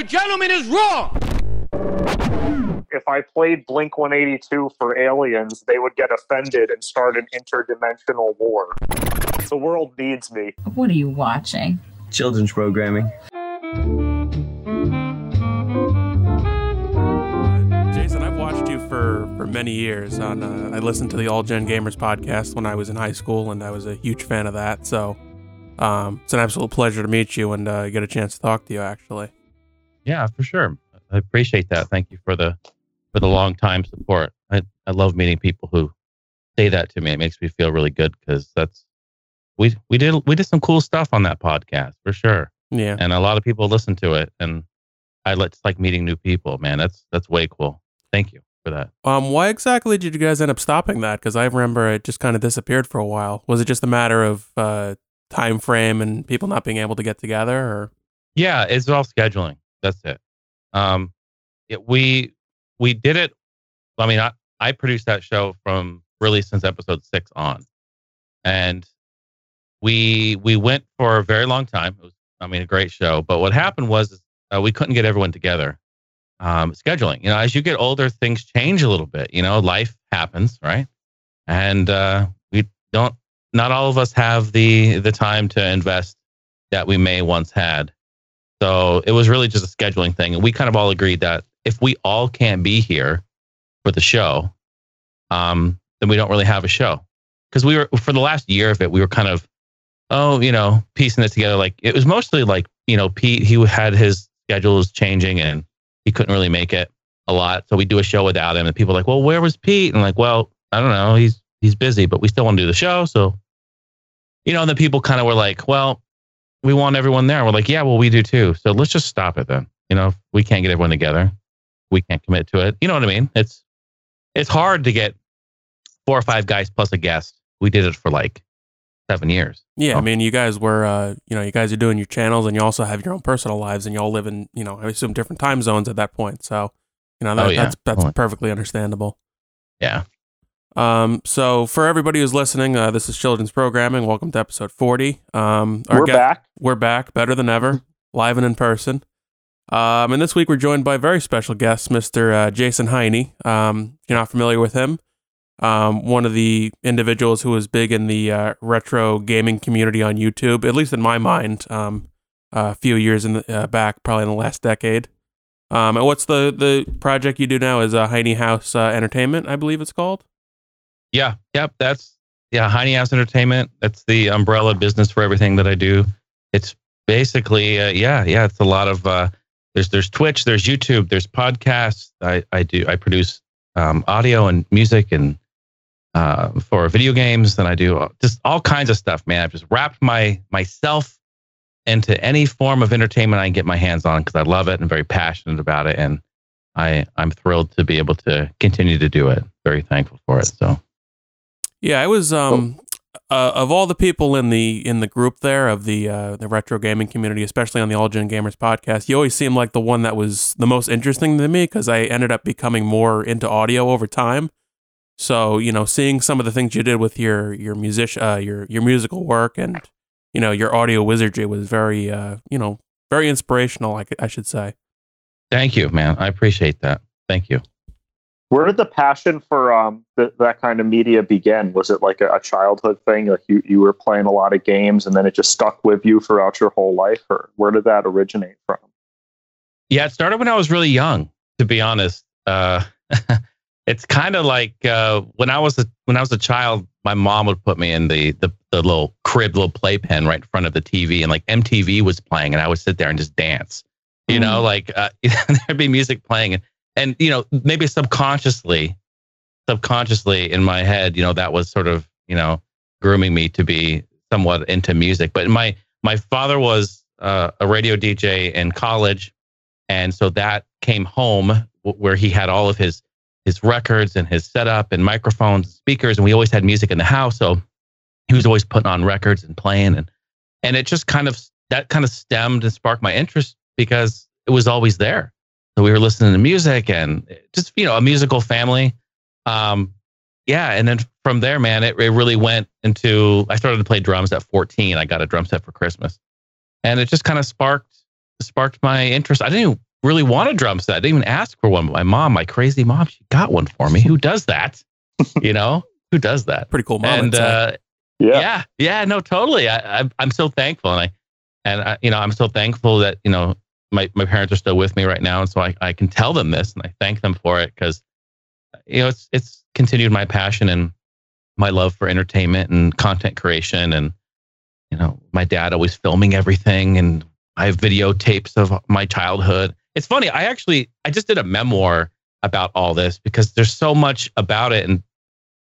The gentleman is wrong. If I played Blink 182 for aliens, they would get offended and start an interdimensional war. The world needs me. What are you watching? Children's programming. Jason, I've watched you for, for many years. On uh, I listened to the All Gen Gamers podcast when I was in high school, and I was a huge fan of that. So um, it's an absolute pleasure to meet you and uh, get a chance to talk to you. Actually, Yeah, for sure. I appreciate that. Thank you for the for the long time support. I, I love meeting people who say that to me. It makes me feel really good because that's we we did we did some cool stuff on that podcast for sure, yeah. and a lot of people listen to it. And I like it's like meeting new people, man. That's that's way cool. Thank you for that. Um, why exactly did you guys end up stopping that? Because I remember it just kind of disappeared for a while. Was it just a matter of uh, time frame and people not being able to get together, or Yeah, it's all scheduling. That's it. Um, it, we we did it. I mean, I, I produced that show from really since episode six on, and we we went for a very long time. It was, I mean, a great show. But what happened was uh, we couldn't get everyone together. Um, scheduling, you know, as you get older, things change a little bit. You know, life happens, right? And uh, we don't. Not all of us have the the time to invest that we may once had. So it was really just a scheduling thing. And we kind of all agreed that if we all can't be here for the show, um, then we don't really have a show. Because we were, for the last year of it, we were kind of, oh, you know, piecing it together. Like it was mostly like, you know, Pete, he had his schedules changing and he couldn't really make it a lot. So we do a show without him. And people are like, well, where was Pete? And like, well, I don't know. He's, he's busy, but we still want to do the show. So, you know, and people kind of were like, well, we want everyone there. We're like, yeah, well, we do too. So let's just stop it then. You know, we can't get everyone together. We can't commit to it. You know what I mean? It's it's hard to get four or five guys plus a guest. We did it for like seven years. yeah? I Oh. mean, you guys were, uh, you know, you guys are doing your channels, and you also have your own personal lives, and you all live in, you know, I assume different time zones at that point. So, you know, that, Oh, yeah. that's that's perfectly understandable. Yeah. Um, so for everybody who's listening, uh, this is Children's Programming. Welcome to episode 40. Um, We're guest- back. We're back, better than ever, live and in person. Um, and this week we're joined by a very special guest, Mr. Uh, Jason Heine. Um, if you're not familiar with him, um, one of the individuals who was big in the uh, retro gaming community on YouTube, at least in my mind, um, a few years in the, uh, back, probably in the last decade. Um, and what's the, the project you do now? Is uh, Heine House uh, Entertainment, I believe it's called. Yeah. Yep. That's yeah. Heine House Entertainment. That's the umbrella business for everything that I do. It's basically uh, yeah, yeah. It's a lot of uh, there's there's Twitch, there's YouTube, there's podcasts. I I do I produce um, audio and music and uh, for video games. Then I do just all kinds of stuff, man. I've just wrapped my myself into any form of entertainment I can get my hands on because I love it and very passionate about it. And I I'm thrilled to be able to continue to do it. Very thankful for it. So. Yeah, I was um uh, of all the people in the in the group there of the uh, the retro gaming community, especially on the All Gen Gamers podcast, you always seemed like the one that was the most interesting to me because I ended up becoming more into audio over time. So you know, seeing some of the things you did with your your music uh, your your musical work and you know your audio wizardry was very uh, you know very inspirational. I, I should say. Thank you, man. I appreciate that. Thank you. Where did the passion for um th- that kind of media begin? Was it like a, a childhood thing? Like you, you were playing a lot of games and then it just stuck with you throughout your whole life, or where did that originate from? Yeah, it started when I was really young, to be honest. Uh, it's kind of like uh, when I was a when I was a child, my mom would put me in the, the the little crib, little playpen right in front of the TV, and like MTV was playing, and I would sit there and just dance. You know, like uh, there'd be music playing, and and you know maybe subconsciously, subconsciously in my head, you know that was sort of you know grooming me to be somewhat into music. But my my father was uh, a radio DJ in college, and so that came home where he had all of his his records and his setup and microphones and speakers, and we always had music in the house. So he was always putting on records and playing, and and it just kind of that kind of stemmed and sparked my interest because it was always there. So we were listening to music and just you know a musical family. Um, yeah, and then from there, man, it, it really went into. I started to play drums at 14. I got a drum set for Christmas, and it just kind of sparked sparked my interest. I didn't even really want a drum set. I didn't even ask for one. But my mom, my crazy mom, she got one for me. Who does that? you know, who does that? Pretty cool mom. and uh, Yeah. yeah, yeah, no, totally. I, I I'm so thankful, and I and I, you know I'm so thankful that you know my my parents are still with me right now, and so I I can tell them this, and I thank them for it because you know it's it's continued my passion and my love for entertainment and content creation, and you know my dad always filming everything, and I have videotapes of my childhood. It's funny. I actually I just did a memoir about all this because there's so much about it, and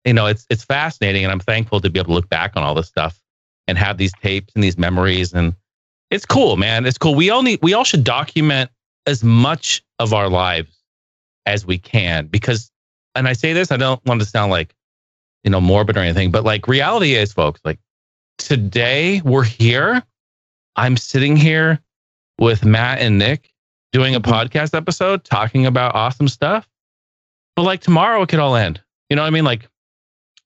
you know it's it's fascinating, and I'm thankful to be able to look back on all this stuff and have these tapes and these memories, and it's cool, man. It's cool. We all need we all should document as much of our lives as we can because, and I say this, I don't want to sound like you know morbid or anything, but like reality is, folks, like today we're here. I'm sitting here with Matt and Nick doing a podcast episode talking about awesome stuff. But like tomorrow it could all end. You know what I mean? Like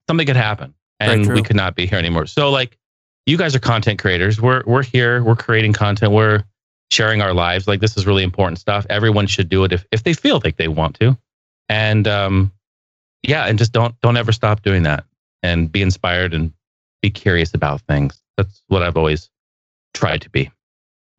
something could happen and we could not be here anymore. So like you guys are content creators. We're we're here, we're creating content, we're sharing our lives. Like this is really important stuff. Everyone should do it if, if they feel like they want to. And um yeah, and just don't don't ever stop doing that and be inspired and be curious about things. That's what I've always tried to be.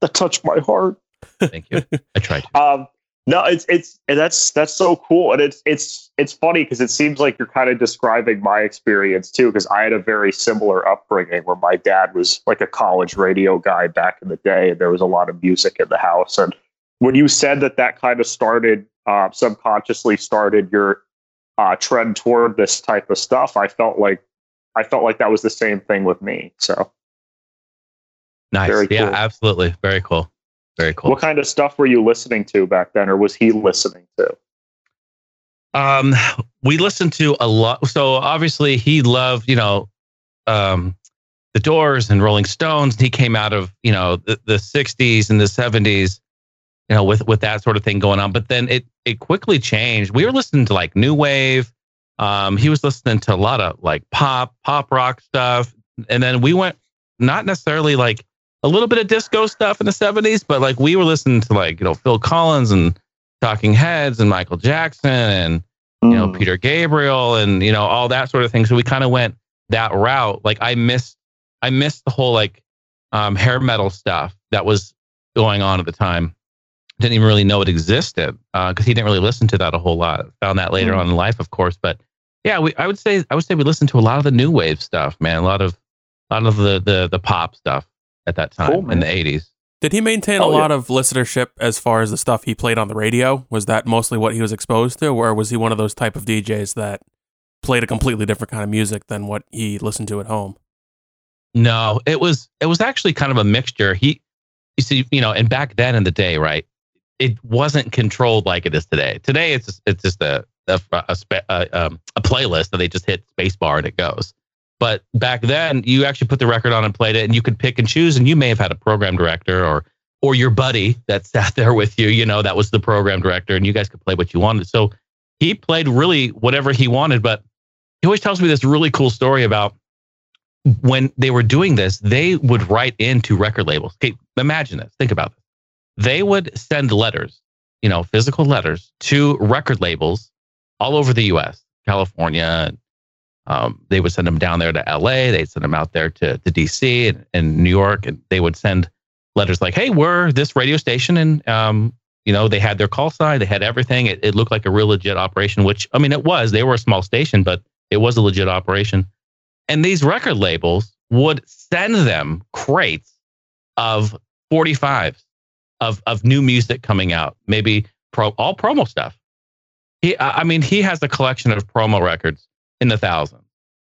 That touched my heart. Thank you. I tried to. Um, no, it's it's and that's that's so cool, and it's it's it's funny because it seems like you're kind of describing my experience too. Because I had a very similar upbringing where my dad was like a college radio guy back in the day, and there was a lot of music in the house. And when you said that, that kind of started uh, subconsciously started your uh, trend toward this type of stuff. I felt like I felt like that was the same thing with me. So, Nice. Very Yeah, cool. absolutely. Very cool. Very cool. what kind of stuff were you listening to back then, or was he listening to? Um, we listened to a lot. So obviously, he loved, you know, um, the Doors and Rolling Stones. He came out of, you know, the, the '60s and the '70s, you know, with with that sort of thing going on. But then it it quickly changed. We were listening to like new wave. Um, he was listening to a lot of like pop, pop rock stuff, and then we went not necessarily like a little bit of disco stuff in the '70s, but like we were listening to like you know Phil Collins and Talking Heads and Michael Jackson and you know Mm. Peter Gabriel and you know all that sort of thing. So we kind of went that route. Like I missed, I missed the whole like um, hair metal stuff that was going on at the time. Didn't even really know it existed because he didn't really listen to that a whole lot. Found that later Mm. on in life, of course. But yeah, we, I would say I would say we listened to a lot of the new wave stuff, man. A lot of a lot of the the the pop stuff at that time Cool, in the eighties. Did he maintain Oh, a yeah. lot of listenership as far as the stuff he played on the radio? Was that mostly what he was exposed to, or was he one of those type of DJs that played a completely different kind of music than what he listened to at home? No, it was it was actually kind of a mixture. He, you see, you know, and back then in the day, right, it wasn't controlled like it is today. Today, it's just, it's just a a a, a, um, a playlist that they just hit spacebar and it goes. But back then, you actually put the record on and played it, and you could pick and choose. And you may have had a program director or or your buddy that sat there with you. You know, that was the program director, and you guys could play what you wanted. So he played really whatever he wanted. But he always tells me this really cool story about when they were doing this, they would write into record labels. Okay, imagine this. Think about this. They would send letters, you know, physical letters to record labels all over the U.S., California. Um, they would send them down there to L.A. They'd send them out there to, to D.C. And, and New York, and they would send letters like, "Hey, we're this radio station," and um, you know, they had their call sign, they had everything. It, it looked like a real legit operation, which I mean, it was. They were a small station, but it was a legit operation. And these record labels would send them crates of 45s of, of new music coming out, maybe pro, all promo stuff. He, I I mean, he has a collection of promo records in the thousands.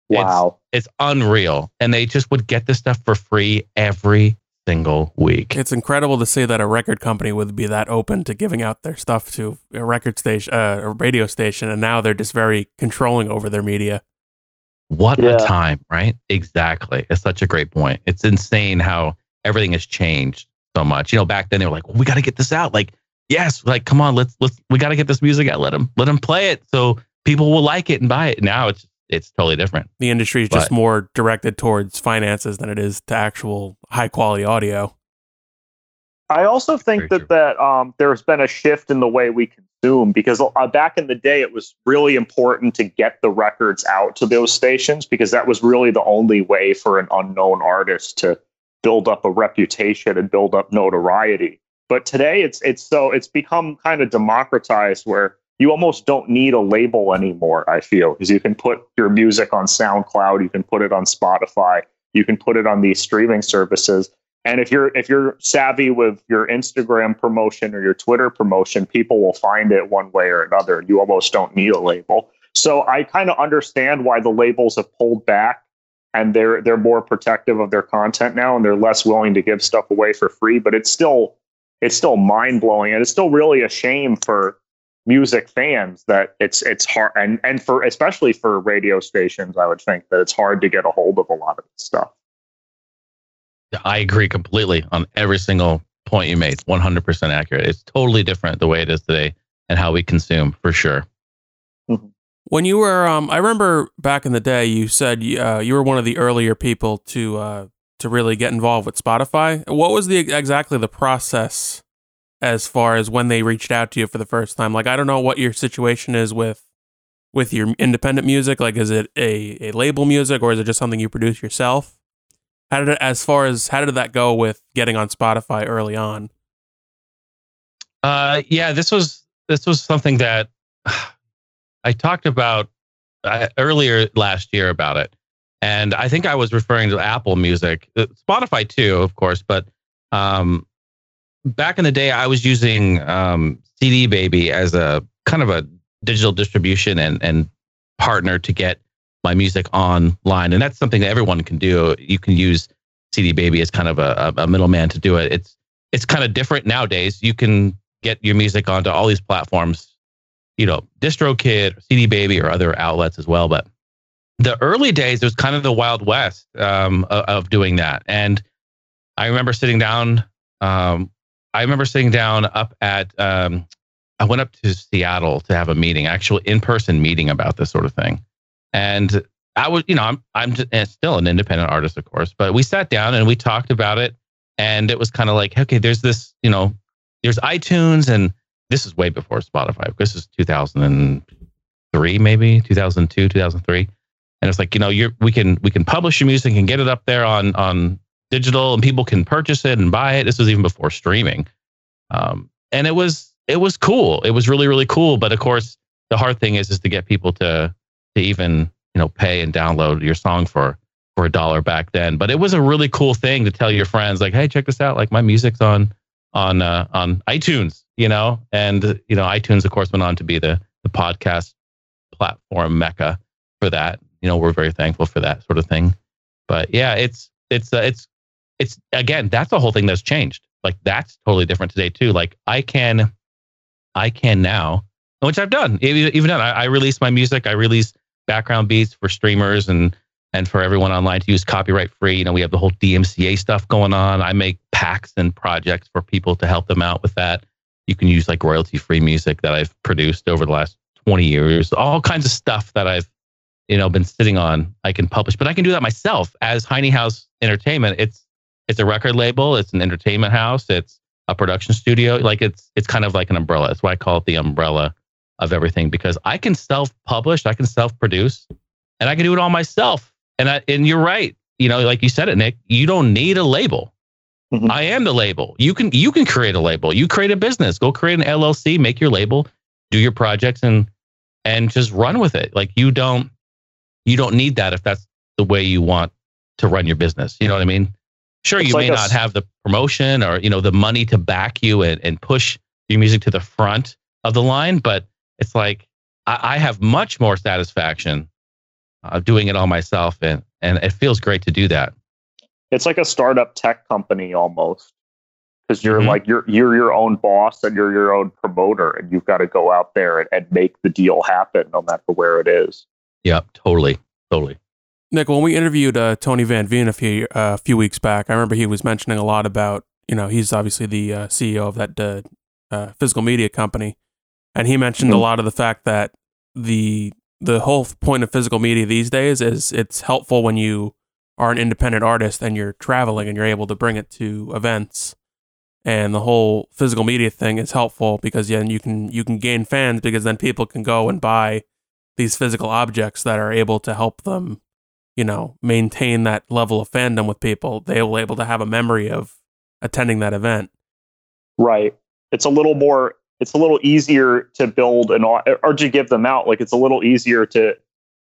It's- Wow. It's unreal. And they just would get this stuff for free every single week. It's incredible to see that a record company would be that open to giving out their stuff to a record station, uh, a radio station, and now they're just very controlling over their media. What Yeah. a time, right? Exactly. It's such a great point. It's insane how everything has changed so much. You know, back then they were like, well, we got to get this out. Like, yes, like, come on, let's, let's, we got to get this music out. Let them, let them play it so people will like it and buy it. Now it's, it's totally different. The industry is just more directed towards finances than it is to actual high quality audio. I also think Very that that um, there's been a shift in the way we consume because uh, back in the day it was really important to get the records out to those stations because that was really the only way for an unknown artist to build up a reputation and build up notoriety. But today it's it's so it's become kind of democratized where you almost don't need a label anymore, I feel, because you can put your music on SoundCloud, you can put it on Spotify, you can put it on these streaming services and if you're if you're savvy with your Instagram promotion or your Twitter promotion, people will find it one way or another. You almost don't need a label. So I kind of understand why the labels have pulled back and they're they're more protective of their content now and they're less willing to give stuff away for free, but it's still it's still mind blowing and it's still really a shame for music fans that it's it's hard and and for especially for radio stations, I would think that it's hard to get a hold of a lot of this stuff. I agree completely on every single point you made. 100% accurate. It's totally different the way it is today and how we consume for sure. When you were, um, I remember back in the day, you said uh, you were one of the earlier people to uh, to really get involved with Spotify. What was the exactly the process as far as when they reached out to you for the first time? Like, I don't know what your situation is with with your independent music. Like, is it a, a label music or is it just something you produce yourself? How did it, as far as how did that go with getting on Spotify early on? Uh, yeah, this was this was something that I talked about uh, earlier last year about it, and I think I was referring to Apple Music, uh, Spotify too, of course, but um, back in the day, I was using um, CD Baby as a kind of a digital distribution and and partner to get my music online, and that's something that everyone can do. You can use CD Baby as kind of a, a middleman to do it. It's it's kind of different nowadays. You can get your music onto all these platforms, you know, DistroKid, CD Baby, or other outlets as well. But the early days, it was kind of the wild west um, of, doing that. And I remember sitting down. Um, I remember sitting down up at. Um, I went up to Seattle to have a meeting, actual in-person meeting about this sort of thing. And I was, you know, I'm I'm still an independent artist, of course, but we sat down and we talked about it, and it was kind of like, okay, there's this, you know, there's iTunes, and this is way before Spotify. This is 2003, maybe 2002, 2003, and it's like, you know, you're we can we can publish your music and get it up there on on digital, and people can purchase it and buy it. This was even before streaming, um, and it was it was cool. It was really really cool. But of course, the hard thing is is to get people to to even you know pay and download your song for for a dollar back then. But it was a really cool thing to tell your friends, like, hey, check this out. Like my music's on on uh, on iTunes, you know, and you know iTunes, of course, went on to be the the podcast platform mecca for that. You know, we're very thankful for that sort of thing. But yeah, it's it's uh, it's it's again, that's the whole thing that's changed. Like that's totally different today too. Like I can I can now, which I've done. Even done. I, I release my music. I release background beats for streamers and and for everyone online to use copyright free. You know, we have the whole DMCA stuff going on. I make packs and projects for people to help them out with that. You can use like royalty free music that I've produced over the last 20 years, all kinds of stuff that I've, you know, been sitting on. I can publish, but I can do that myself as Heine House Entertainment. It's, it's a record label. It's an entertainment house. It's a production studio. Like it's, it's kind of like an umbrella. That's why I call it the umbrella of everything because I can self publish, I can self produce, and I can do it all myself. And I, and you're right. You know, like you said it, Nick, you don't need a label. Mm-hmm. I am the label. You can you can create a label. You create a business. Go create an LLC, make your label, do your projects and and just run with it. Like you don't you don't need that if that's the way you want to run your business. You know what I mean? Sure, it's you like may a, not have the promotion or you know the money to back you and, and push your music to the front of the line, but it's like I, I have much more satisfaction uh, doing it all myself, and and it feels great to do that. It's like a startup tech company almost, because you're mm-hmm. like you're you're your own boss and you're your own promoter, and you've got to go out there and, and make the deal happen, no matter where it is. Yep, totally, totally. Nick, when we interviewed uh, Tony Van Veen a few uh, a few weeks back, I remember he was mentioning a lot about you know he's obviously the uh, CEO of that uh, uh, physical media company, and he mentioned mm-hmm. a lot of the fact that the the whole point of physical media these days is it's helpful when you are an independent artist and you're traveling and you're able to bring it to events and the whole physical media thing is helpful because yeah, you can you can gain fans because then people can go and buy these physical objects that are able to help them, you know, maintain that level of fandom with people. They will be able to have a memory of attending that event. Right. It's a little more. It's a little easier to build an or to give them out. Like it's a little easier to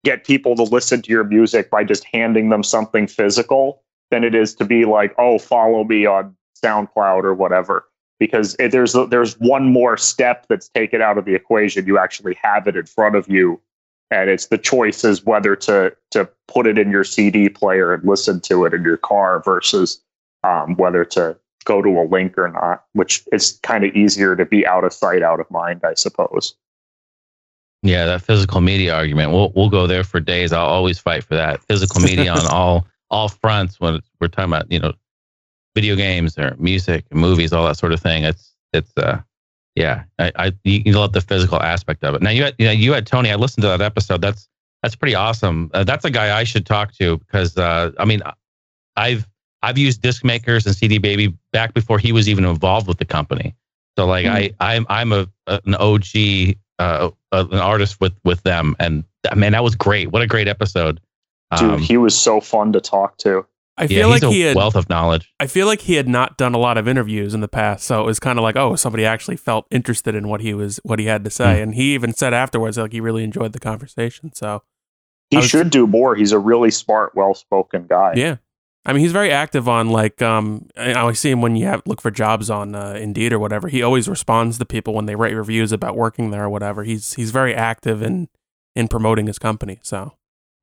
get people to listen to your music by just handing them something physical than it is to be like, oh, follow me on SoundCloud or whatever. Because there's there's one more step that's taken out of the equation. You actually have it in front of you and it's the choice is whether to to put it in your CD player and listen to it in your car versus um, whether to go to a link or not, which is kind of easier to be out of sight, out of mind, I suppose. Yeah, that physical media argument. We'll we'll go there for days. I'll always fight for that physical media on all all fronts when we're talking about you know video games or music, and movies, all that sort of thing. It's it's uh yeah, I, I you love the physical aspect of it. Now you had you know you had Tony. I listened to that episode. That's that's pretty awesome. Uh, that's a guy I should talk to because uh, I mean, I've I've used disc makers and CD Baby back before he was even involved with the company. So like mm-hmm. I I'm I'm a, an OG uh, an artist with with them, and man, that was great. What a great episode. Dude, um, he was so fun to talk to. I feel yeah, like he had wealth of knowledge. I feel like he had not done a lot of interviews in the past, so it was kind of like, oh, somebody actually felt interested in what he was, what he had to say, mm. and he even said afterwards, like he really enjoyed the conversation. So he was, should do more. He's a really smart, well-spoken guy. Yeah, I mean, he's very active on like, um, I always see him when you have look for jobs on uh, Indeed or whatever. He always responds to people when they write reviews about working there or whatever. He's he's very active in in promoting his company. So.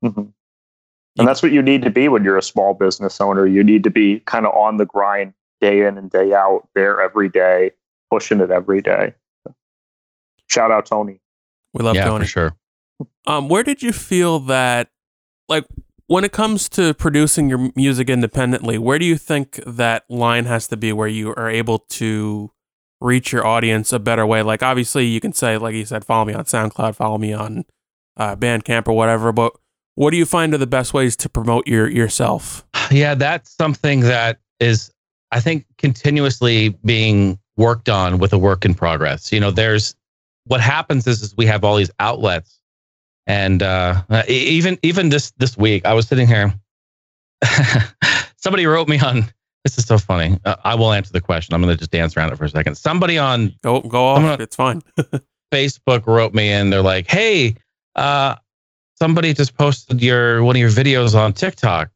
Mm-hmm. And that's what you need to be when you're a small business owner. You need to be kind of on the grind day in and day out, there every day, pushing it every day. Shout out Tony. We love yeah, Tony. for sure. Um, where did you feel that, like, when it comes to producing your music independently, where do you think that line has to be where you are able to reach your audience a better way? Like, obviously, you can say, like you said, follow me on SoundCloud, follow me on uh, Bandcamp or whatever, but what do you find are the best ways to promote your yourself? Yeah, that's something that is, I think, continuously being worked on with a work in progress. You know, there's what happens is, is we have all these outlets, and uh, even even this this week, I was sitting here. somebody wrote me on. This is so funny. Uh, I will answer the question. I'm going to just dance around it for a second. Somebody on go go off. It's fine. Facebook wrote me and they're like, "Hey, uh, somebody just posted your one of your videos on TikTok.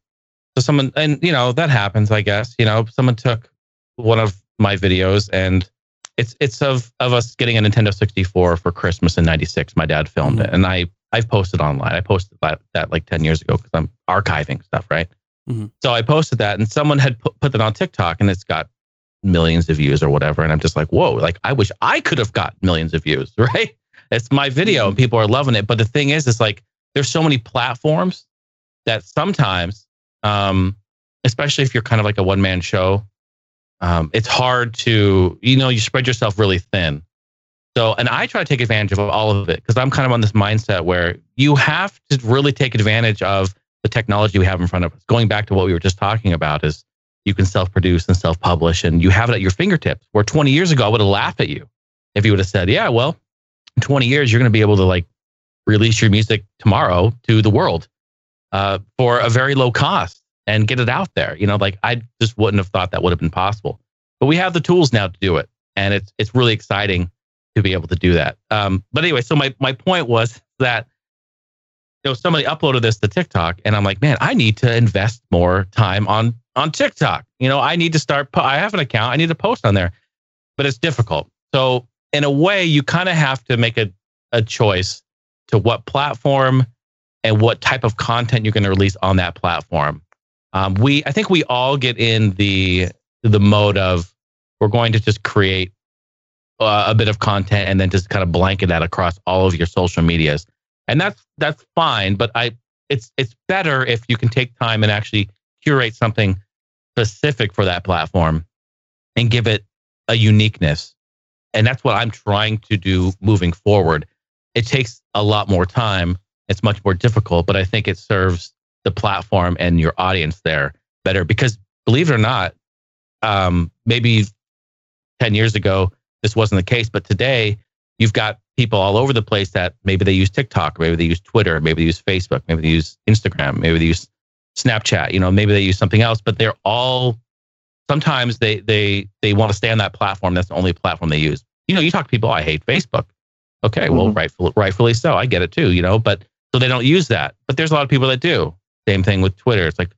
So someone and you know that happens, I guess. You know, someone took one of my videos and it's it's of of us getting a Nintendo 64 for Christmas in 96. My dad filmed mm-hmm. it and I I've posted online. I posted that, that like 10 years ago because I'm archiving stuff, right? Mm-hmm. So I posted that and someone had put, put that on TikTok and it's got millions of views or whatever. And I'm just like, whoa, like I wish I could have got millions of views, right? It's my video and mm-hmm. people are loving it. But the thing is, it's like there's so many platforms that sometimes, um, especially if you're kind of like a one man show, um, it's hard to, you know, you spread yourself really thin. So, and I try to take advantage of all of it because I'm kind of on this mindset where you have to really take advantage of the technology we have in front of us. Going back to what we were just talking about is you can self-produce and self-publish and you have it at your fingertips. Where 20 years ago, I would have laughed at you if you would have said, yeah, well, in 20 years, you're going to be able to like release your music tomorrow to the world uh, for a very low cost and get it out there. You know, like I just wouldn't have thought that would have been possible. But we have the tools now to do it, and it's it's really exciting to be able to do that. Um, but anyway, so my my point was that you know somebody uploaded this to TikTok, and I'm like, man, I need to invest more time on on TikTok. You know, I need to start. I have an account. I need to post on there, but it's difficult. So in a way, you kind of have to make a a choice to what platform and what type of content you're going to release on that platform. Um, we, I think we all get in the the mode of we're going to just create uh, a bit of content and then just kind of blanket that across all of your social medias, and that's that's fine. But I, it's it's better if you can take time and actually curate something specific for that platform and give it a uniqueness. And that's what I'm trying to do moving forward it takes a lot more time. It's much more difficult, but I think it serves the platform and your audience there better because believe it or not, um, maybe 10 years ago, this wasn't the case. But today, you've got people all over the place that maybe they use TikTok, maybe they use Twitter, maybe they use Facebook, maybe they use Instagram, maybe they use Snapchat, you know, maybe they use something else, but they're all sometimes they they they want to stay on that platform. That's the only platform they use. You know, you talk to people, I hate Facebook. Okay, well, mm-hmm. rightfully, rightfully so. I get it too, you know, but so they don't use that. But there's a lot of people that do. Same thing with Twitter. It's like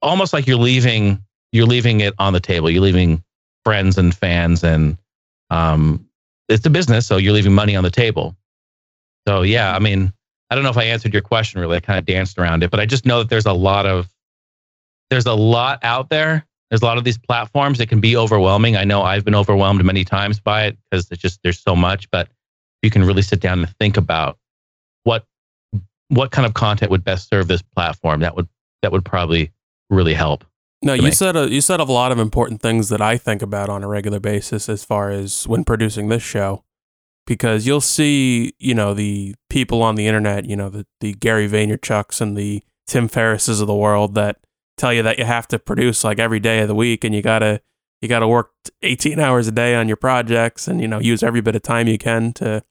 almost like you're leaving you're leaving it on the table. You're leaving friends and fans and um it's a business, so you're leaving money on the table. So yeah, I mean, I don't know if I answered your question really. I kind of danced around it, but I just know that there's a lot of there's a lot out there. There's a lot of these platforms. It can be overwhelming. I know I've been overwhelmed many times by it because it's just there's so much. But you can really sit down and think about what what kind of content would best serve this platform. That would that would probably really help. No, you said a, you said a lot of important things that I think about on a regular basis as far as when producing this show, because you'll see, you know, the people on the internet, you know, the the Gary Vaynerchuk's and the Tim Ferrisses of the world that tell you that you have to produce like every day of the week and you gotta you gotta work 18 hours a day on your projects and you know use every bit of time you can to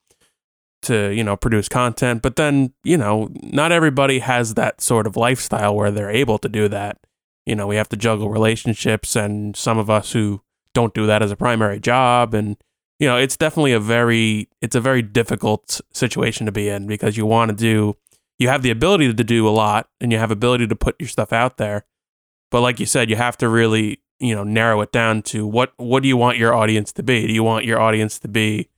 to you know produce content. But then you know not everybody has that sort of lifestyle where they're able to do that you know, we have to juggle relationships and some of us who don't do that as a primary job and you know, it's definitely a very it's a very difficult situation to be in because you want to do you have the ability to do a lot and you have ability to put your stuff out there. But like you said, you have to really, you know, narrow it down to what what do you want your audience to be? Do you want your audience to be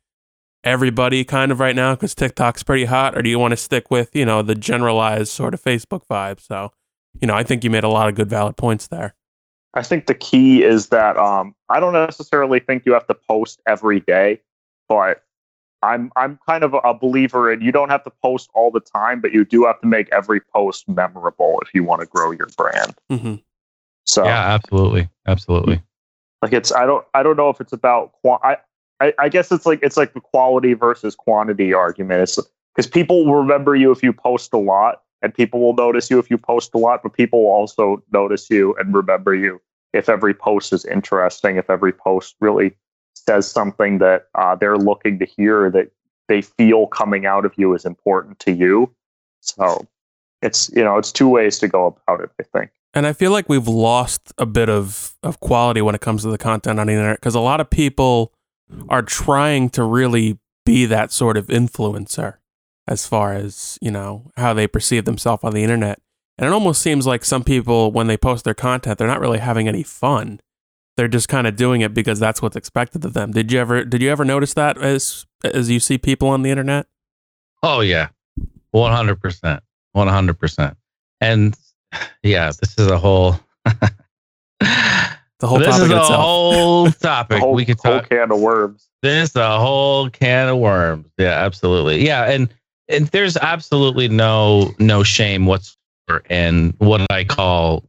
everybody kind of right now because TikTok's pretty hot, or do you want to stick with you know the generalized sort of Facebook vibe? So you know, I think you made a lot of good, valid points there. I think the key is that um, I don't necessarily think you have to post every day, but I'm I'm kind of a believer in you don't have to post all the time, but you do have to make every post memorable if you want to grow your brand. Mm-hmm. So yeah, absolutely, absolutely. Like it's I don't I don't know if it's about I, I I guess it's like it's like the quality versus quantity argument. It's because people will remember you if you post a lot, and people will notice you if you post a lot, but people will also notice you and remember you if every post is interesting, if every post really says something that uh, they're looking to hear that they feel coming out of you is important to you. So it's you know it's two ways to go about it. I think. And I feel like we've lost a bit of of quality when it comes to the content on the internet because a lot of people are trying to really be that sort of influencer as far as, you know, how they perceive themselves on the internet. And it almost seems like some people, when they post their content, they're not really having any fun. They're just kind of doing it because that's what's expected of them. Did you ever did you ever notice that as as you see people on the internet? Oh yeah. One hundred percent. One hundred percent. And yeah, this is a whole the whole this topic is a itself. whole topic. whole, we could talk whole can of worms. This is a whole can of worms. Yeah, absolutely. Yeah, and and there's absolutely no no shame whatsoever in what I call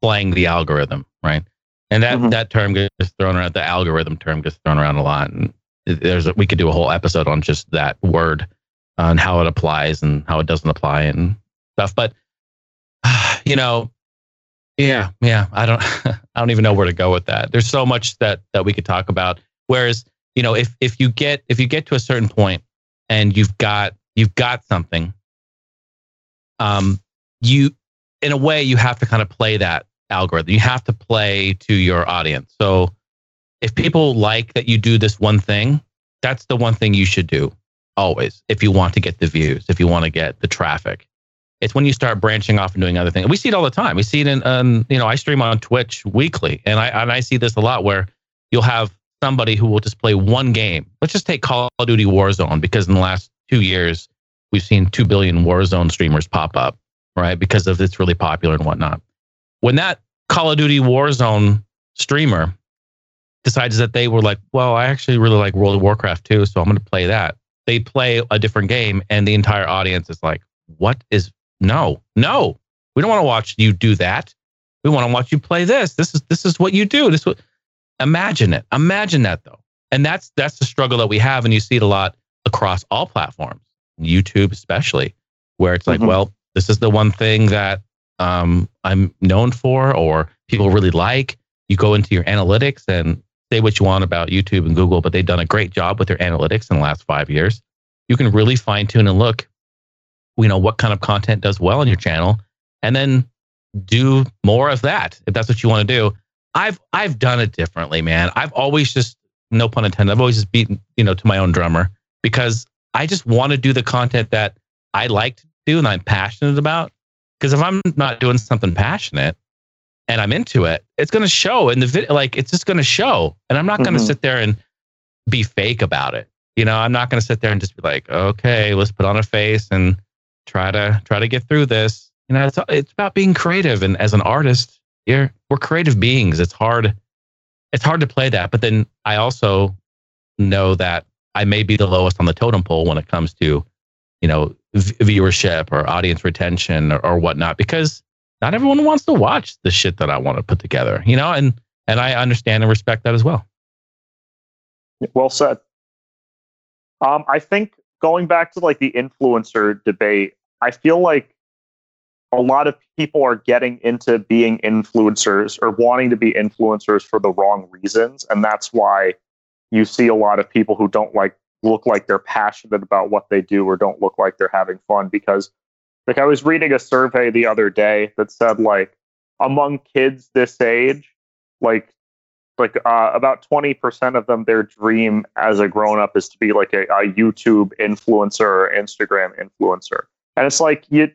playing the algorithm, right? And that mm-hmm. that term gets thrown around. The algorithm term gets thrown around a lot, and there's a, we could do a whole episode on just that word and how it applies and how it doesn't apply and stuff. But you know, yeah, yeah, I don't I don't even know where to go with that. There's so much that that we could talk about. Whereas, you know, if if you get if you get to a certain point and you've got you've got something um you in a way you have to kind of play that algorithm you have to play to your audience so if people like that you do this one thing that's the one thing you should do always if you want to get the views if you want to get the traffic it's when you start branching off and doing other things we see it all the time we see it in um, you know i stream on twitch weekly and i and i see this a lot where you'll have somebody who will just play one game let's just take call of duty warzone because in the last two years, we've seen 2 billion Warzone streamers pop up, right? Because of it's really popular and whatnot. When that Call of Duty Warzone streamer decides that they were like, well, I actually really like World of Warcraft too, so I'm going to play that. They play a different game, and the entire audience is like, what is no, no, we don't want to watch you do that. We want to watch you play this. This is this is what you do. This what imagine it. Imagine that though. And that's that's the struggle that we have, and you see it a lot across all platforms, YouTube especially, where it's like, mm-hmm. well, this is the one thing that um, I'm known for or people really like. You go into your analytics and say what you want about YouTube and Google, but they've done a great job with their analytics in the last five years. You can really fine tune and look, you know, what kind of content does well on your channel, and then do more of that if that's what you want to do. I've I've done it differently, man. I've always just no pun intended. I've always just beaten you know to my own drummer because I just want to do the content that I like to do and I'm passionate about. Because if I'm not doing something passionate and I'm into it, it's going to show in the video. Like it's just going to show, and I'm not going to mm-hmm. sit there and be fake about it. You know, I'm not going to sit there and just be like, okay, let's put on a face and try to try to get through this. You know, it's it's about being creative, and as an artist, you're we're creative beings. It's hard. It's hard to play that, but then I also know that I may be the lowest on the totem pole when it comes to, you know, v- viewership or audience retention or, or whatnot, because not everyone wants to watch the shit that I want to put together, you know, and and I understand and respect that as well. Well said. Um, I think going back to like the influencer debate, I feel like a lot of people are getting into being influencers or wanting to be influencers for the wrong reasons, and that's why you see a lot of people who don't like look like they're passionate about what they do or don't look like they're having fun because like I was reading a survey the other day that said like among kids this age like like uh, about 20% of them their dream as a grown up is to be like a, a YouTube influencer or Instagram influencer and it's like you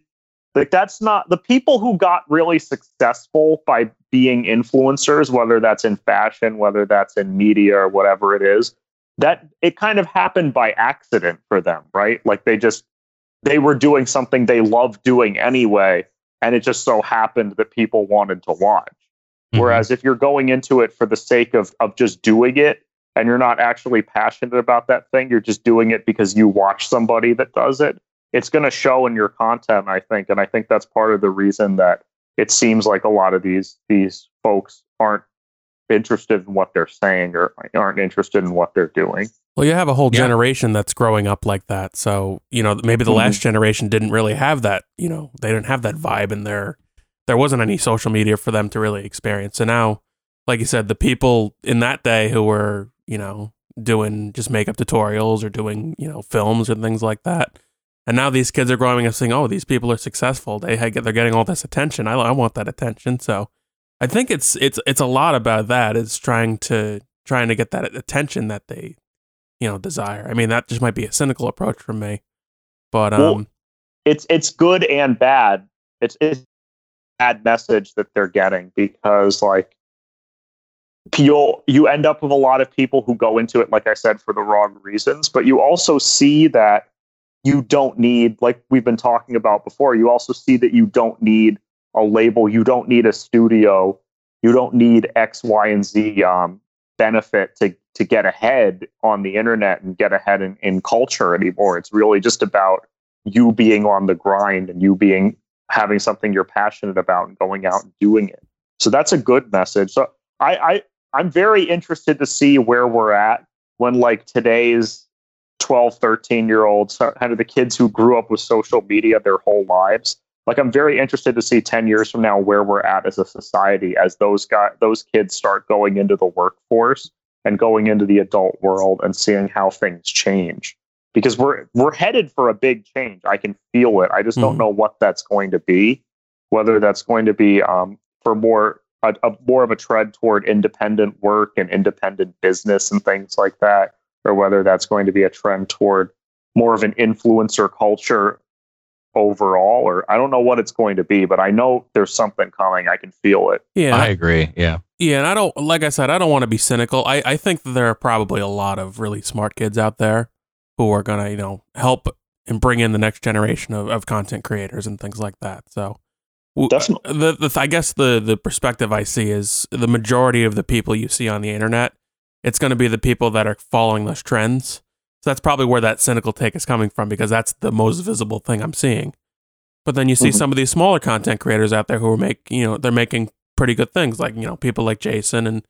like that's not the people who got really successful by being influencers, whether that's in fashion, whether that's in media or whatever it is, that it kind of happened by accident for them, right? Like they just they were doing something they loved doing anyway, and it just so happened that people wanted to watch. Mm-hmm. Whereas if you're going into it for the sake of of just doing it and you're not actually passionate about that thing, you're just doing it because you watch somebody that does it, it's going to show in your content, I think, and I think that's part of the reason that it seems like a lot of these these folks aren't interested in what they're saying or aren't interested in what they're doing. Well, you have a whole generation that's growing up like that. So, you know, maybe the mm-hmm. last generation didn't really have that, you know, they didn't have that vibe in there. There wasn't any social media for them to really experience. So now, like you said, the people in that day who were, you know, doing just makeup tutorials or doing, you know, films and things like that, and now these kids are growing up saying, "Oh, these people are successful. They they're getting all this attention. I, I want that attention." So, I think it's it's it's a lot about that. It's trying to trying to get that attention that they, you know, desire. I mean, that just might be a cynical approach from me, but um, well, it's it's good and bad. It's it's bad message that they're getting because like you'll you end up with a lot of people who go into it, like I said, for the wrong reasons. But you also see that you don't need, like we've been talking about before, you also see that you don't need a label, you don't need a studio, you don't need X, Y, and Z um, benefit to to get ahead on the internet and get ahead in, in culture anymore. It's really just about you being on the grind and you being having something you're passionate about and going out and doing it. So that's a good message. So I, I I'm very interested to see where we're at when like today's 12, 13 year olds, kind of the kids who grew up with social media their whole lives. Like I'm very interested to see 10 years from now where we're at as a society as those guys those kids start going into the workforce and going into the adult world and seeing how things change. Because we're we're headed for a big change. I can feel it. I just don't mm-hmm. know what that's going to be. Whether that's going to be um, for more a, a, more of a tread toward independent work and independent business and things like that, or whether that's going to be a trend toward more of an influencer culture overall or I don't know what it's going to be, but I know there's something coming. I can feel it. Yeah. I agree. Yeah. Yeah, and I don't like I said, I don't want to be cynical. I, I think that there are probably a lot of really smart kids out there who are gonna, you know, help and bring in the next generation of, of content creators and things like that. So Definitely. The, the I guess the the perspective I see is the majority of the people you see on the internet it's going to be the people that are following those trends. So that's probably where that cynical take is coming from because that's the most visible thing I'm seeing. But then you see mm-hmm. some of these smaller content creators out there who are make you know they're making pretty good things like you know people like Jason and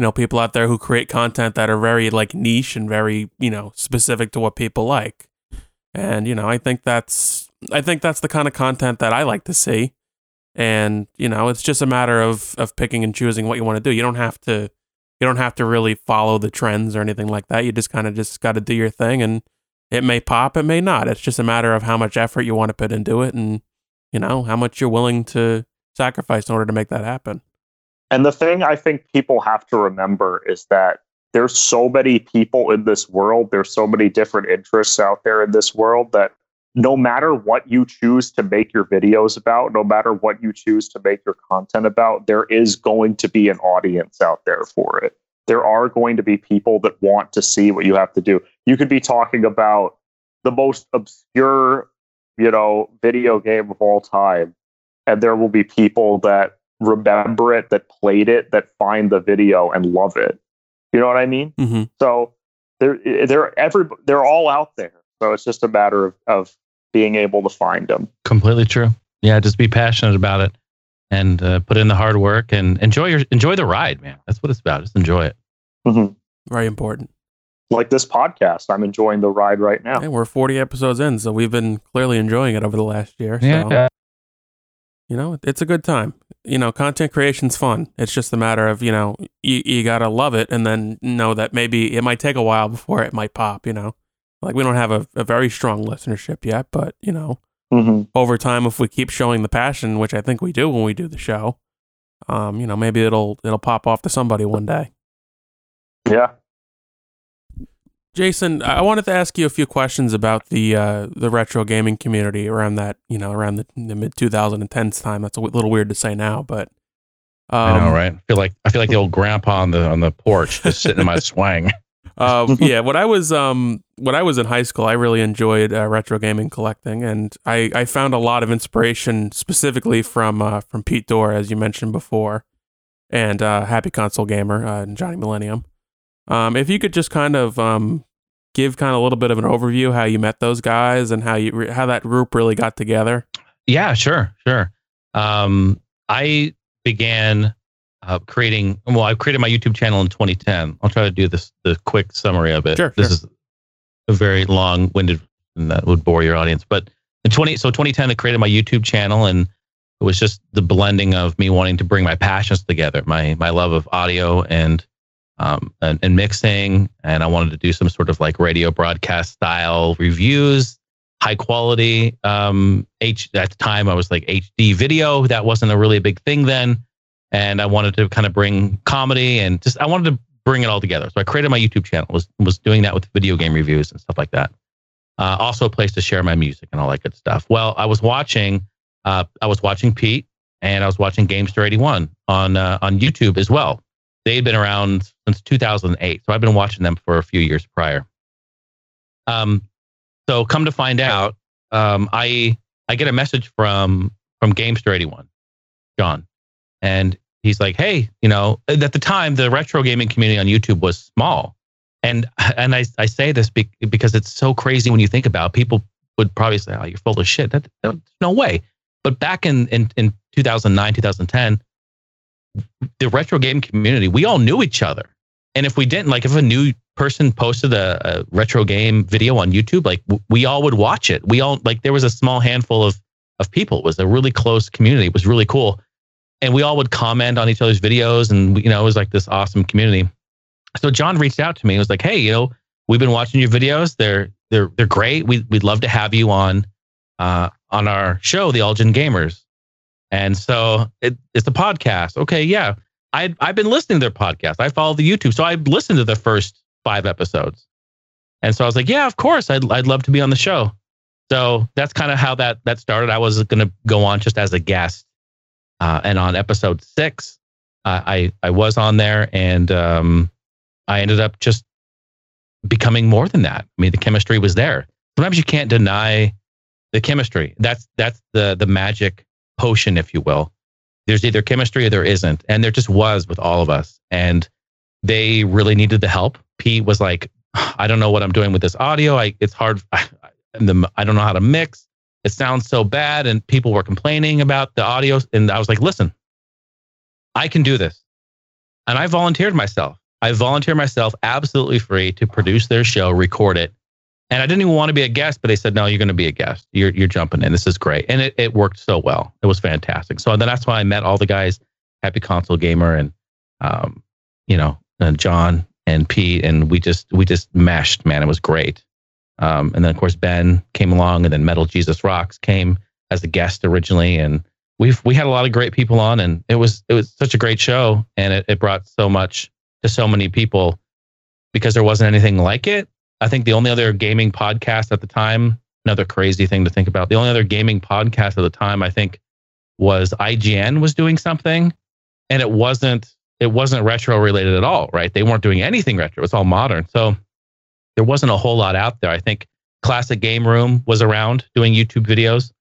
you know people out there who create content that are very like niche and very you know specific to what people like. And you know I think that's I think that's the kind of content that I like to see. And you know it's just a matter of of picking and choosing what you want to do. You don't have to You don't have to really follow the trends or anything like that. You just kind of just got to do your thing, and it may pop, it may not. It's just a matter of how much effort you want to put into it, and you know how much you're willing to sacrifice in order to make that happen. And the thing I think people have to remember is that there's so many people in this world, there's so many different interests out there in this world that no matter what you choose to make your videos about, no matter what you choose to make your content about, there is going to be an audience out there for it. There are going to be people that want to see what you have to do. You could be talking about the most obscure, you know, video game of all time, and there will be people that remember it, that played it, that find the video and love it. You know what I mean? Mm-hmm. So they're they're every they're all out there. So it's just a matter of, of being able to find them. Completely true. Yeah, just be passionate about it and uh, put in the hard work and enjoy your enjoy the ride, man. That's what it's about. Just enjoy it. Mm-hmm. Very important. Like this podcast, I'm enjoying the ride right now. Hey, we're 40 episodes in, so we've been clearly enjoying it over the last year. So, Yeah. You know, it's a good time. You know, content creation's fun. It's just a matter of, you know, you, you got to love it and then know that maybe it might take a while before it might pop, you know. Like we don't have a, a very strong listenership yet, but, you know, Mm-hmm. over time if we keep showing the passion, which I think we do when we do the show, um, you know, maybe it'll it'll pop off to somebody one day. Yeah. Jason, I wanted to ask you a few questions about the uh, the retro gaming community around that, you know, around the, the mid 2010s time. That's a w- little weird to say now, but um, I know, right? I feel like I feel like the old grandpa on the on the porch, just sitting in my swing. uh, yeah, when I was um when I was in high school, I really enjoyed uh, retro gaming collecting, and I, I found a lot of inspiration specifically from uh, from Pete Dorr, as you mentioned before, and uh, Happy Console Gamer uh, and Johnny Millennium. Um, if you could just kind of um give kind of a little bit of an overview how you met those guys and how you re- how that group really got together. Yeah, sure, sure. Um, I began uh, creating. Well, I created my YouTube channel in 2010. I'll try to do this the quick summary of it. Sure, this sure. is a very long-winded, and that would bore your audience. But in 20, so 2010, I created my YouTube channel, and it was just the blending of me wanting to bring my passions together, my my love of audio and um, and, and mixing, and I wanted to do some sort of like radio broadcast style reviews, high quality. Um, H at the time I was like HD video. That wasn't a really big thing then, and I wanted to kind of bring comedy and just I wanted to bring it all together. So I created my YouTube channel. was was doing that with video game reviews and stuff like that. Uh, also a place to share my music and all that good stuff. Well, I was watching. Uh, I was watching Pete and I was watching Gamester 81 on uh, on YouTube as well. They had been around since 2008, so I've been watching them for a few years prior. Um, so come to find out, um, I I get a message from from Gamester 81, John, and he's like, "Hey, you know, at the time the retro gaming community on YouTube was small, and and I I say this be, because it's so crazy when you think about it. people would probably say, "Oh, you're full of shit." That, that no way. But back in in in 2009, 2010, the retro game community, we all knew each other. And if we didn't, like if a new person posted a, a retro game video on YouTube, like w- we all would watch it. We all like there was a small handful of of people. It was a really close community. It was really cool. And we all would comment on each other's videos and you know, it was like this awesome community. So John reached out to me and was like, Hey, you know, we've been watching your videos. They're they're they're great. We we'd love to have you on uh on our show, the Algin Gamers. And so it, it's a podcast. Okay, yeah. I I've been listening to their podcast. I follow the YouTube, so I listened to the first five episodes, and so I was like, yeah, of course, I'd I'd love to be on the show. So that's kind of how that that started. I was going to go on just as a guest, uh, and on episode six, uh, I I was on there, and um, I ended up just becoming more than that. I mean, the chemistry was there. Sometimes you can't deny the chemistry. That's that's the the magic potion, if you will. There's either chemistry or there isn't, and there just was with all of us. And they really needed the help. Pete was like, "I don't know what I'm doing with this audio. I it's hard. I, I don't know how to mix. It sounds so bad." And people were complaining about the audio, and I was like, "Listen, I can do this." And I volunteered myself. I volunteered myself absolutely free to produce their show, record it, and I didn't even want to be a guest, but they said, no, you're going to be a guest. You're, you're jumping in. This is great. And it, it worked so well. It was fantastic. So then that's why I met all the guys, Happy Console Gamer and, um, you know, uh, John and Pete, and we just we just meshed. Man, it was great. Um, and then of course Ben came along, and then Metal Jesus Rocks came as a guest originally, and we've we had a lot of great people on, and it was it was such a great show, and it, it brought so much to so many people because there wasn't anything like it. I think the only other gaming podcast at the time, another crazy thing to think about, the only other gaming podcast at the time, I think, was IGN was doing something, and it wasn't it wasn't retro related at all, right? They weren't doing anything retro. It's all modern. So there wasn't a whole lot out there. I think Classic Game Room was around doing YouTube videos.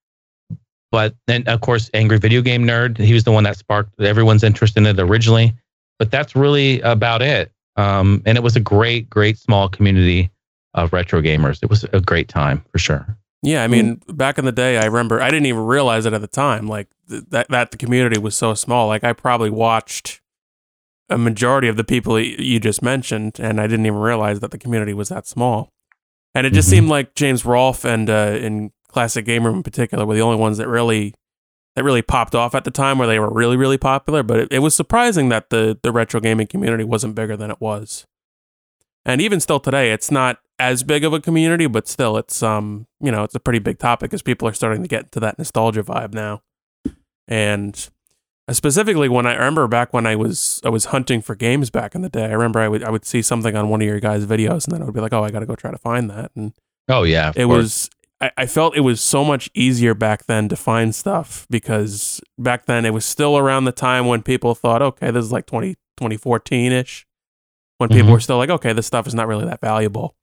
But then, of course, Angry Video Game Nerd, he was the one that sparked everyone's interest in it originally. But that's really about it. Um, and it was a great, great small community of retro gamers. It was a great time for sure. Yeah, I mean, mm. back in the day, I remember I didn't even realize it at the time. Like th- that, that the community was so small. Like I probably watched a majority of the people you just mentioned, and I didn't even realize that the community was that small. And it just mm-hmm. seemed like James Rolfe and uh, in Classic Gamer in particular were the only ones that really that really popped off at the time, where they were really really popular. But it, it was surprising that the the retro gaming community wasn't bigger than it was. And even still today, it's not as big of a community, but still, it's um you know it's a pretty big topic because people are starting to get into that nostalgia vibe now. And specifically when I, I remember back when I was I was hunting for games back in the day. I remember I would I would see something on one of your guys' videos, and then I would be like, oh, I got to go try to find that. And oh yeah, it course. was. I, I felt it was so much easier back then to find stuff because back then it was still around the time when people thought, okay, this is like 20, 2014 ish, when people mm-hmm. were still like, okay, this stuff is not really that valuable.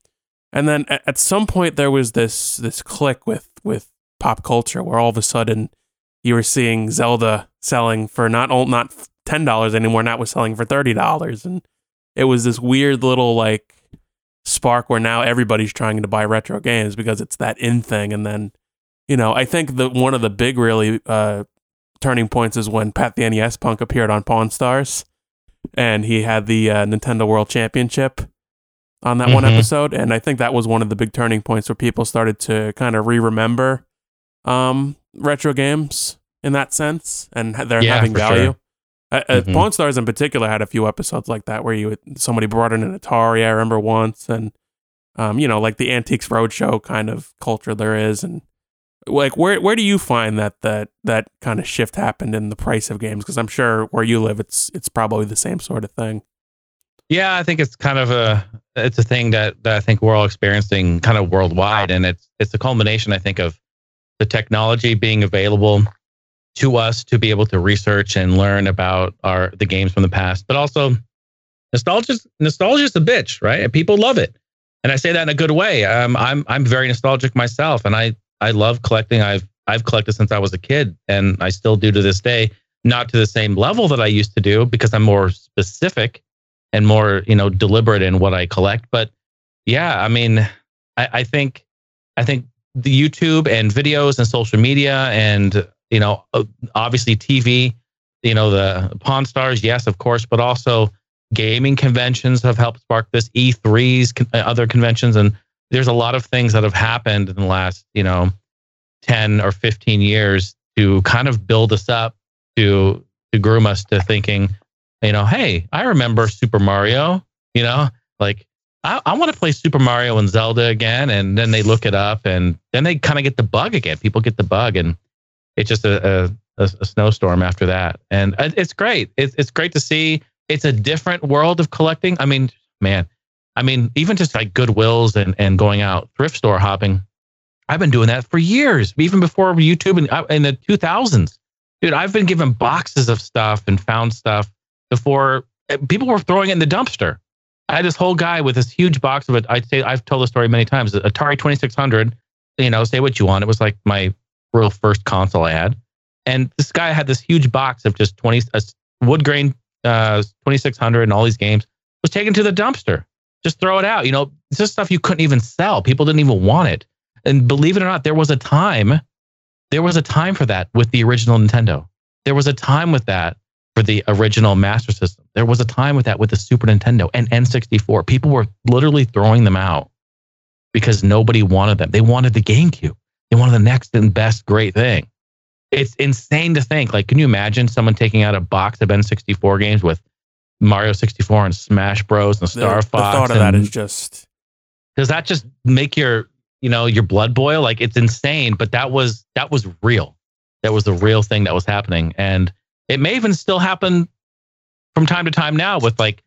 And then at, some point there was this this click with with pop culture where all of a sudden you were seeing Zelda selling for not not ten dollars anymore. Now it was selling for thirty dollars, and it was this weird little like spark where now everybody's trying to buy retro games because it's that in thing. And then, you know, I think that one of the big really uh, turning points is when Pat the NES Punk appeared on Pawn Stars, and he had the uh, Nintendo World Championship on that mm-hmm. one episode, and I think that was one of the big turning points where people started to kind of re-remember um, retro games in that sense, and they're yeah, having value. Sure. Uh, mm-hmm. Pawn Stars in particular had a few episodes like that where you somebody brought in an Atari. I remember once, and um, you know, like the Antiques Roadshow kind of culture there is, and like where where do you find that that that kind of shift happened in the price of games? Because I'm sure where you live, it's it's probably the same sort of thing. Yeah, I think it's kind of a it's a thing that, that I think we're all experiencing kind of worldwide, and it's it's a culmination, I think, of the technology being available to us to be able to research and learn about our the games from the past, but also nostalgia nostalgia is a bitch, right? People love it, and I say that in a good way. Um, I'm I'm very nostalgic myself, and I I love collecting. I've I've collected since I was a kid, and I still do to this day. Not to the same level that I used to do because I'm more specific and more you know deliberate in what I collect. But yeah, I mean, I, I think I think the YouTube and videos and social media and you know uh, obviously TV, you know the Pawn Stars, yes, of course, but also gaming conventions have helped spark this E3s, uh, other conventions, and there's a lot of things that have happened in the last you know 10 or 15 years to kind of build us up to to groom us to thinking you know hey i remember super mario you know like I, I want to play Super Mario and Zelda again. And then they look it up and then they kind of get the bug again. People get the bug and it's just a, a, a snowstorm after that. And it's great. It's, it's great to see. It's a different world of collecting. I mean, man, I mean, even just like Goodwills and, and going out thrift store hopping. I've been doing that for years, even before YouTube and uh, in the 2000s. Dude, I've been given boxes of stuff and found stuff before uh, people were throwing it in the dumpster. I had this whole guy with this huge box of it. I'd say I've told the story many times. Atari 2600, you know, say what you want. It was like my real first console I had. And this guy had this huge box of just 20 uh, wood grain uh, 2600 and all these games was taken to the dumpster. Just throw it out. You know, just stuff you couldn't even sell. People didn't even want it. And believe it or not, there was a time, there was a time for that with the original Nintendo. There was a time with that for the original Master System. There was a time with that with the Super Nintendo and N64. People were literally throwing them out because nobody wanted them. They wanted the GameCube. They wanted the next and best great thing. It's insane to think. Like, can you imagine someone taking out a box of N64 games with Mario 64 and Smash Bros and Star the, Fox. The thought of that is just. Does that just make your you know your blood boil? Like it's insane, but that was that was real. That was the real thing that was happening, and it may even still happen from time to time now with like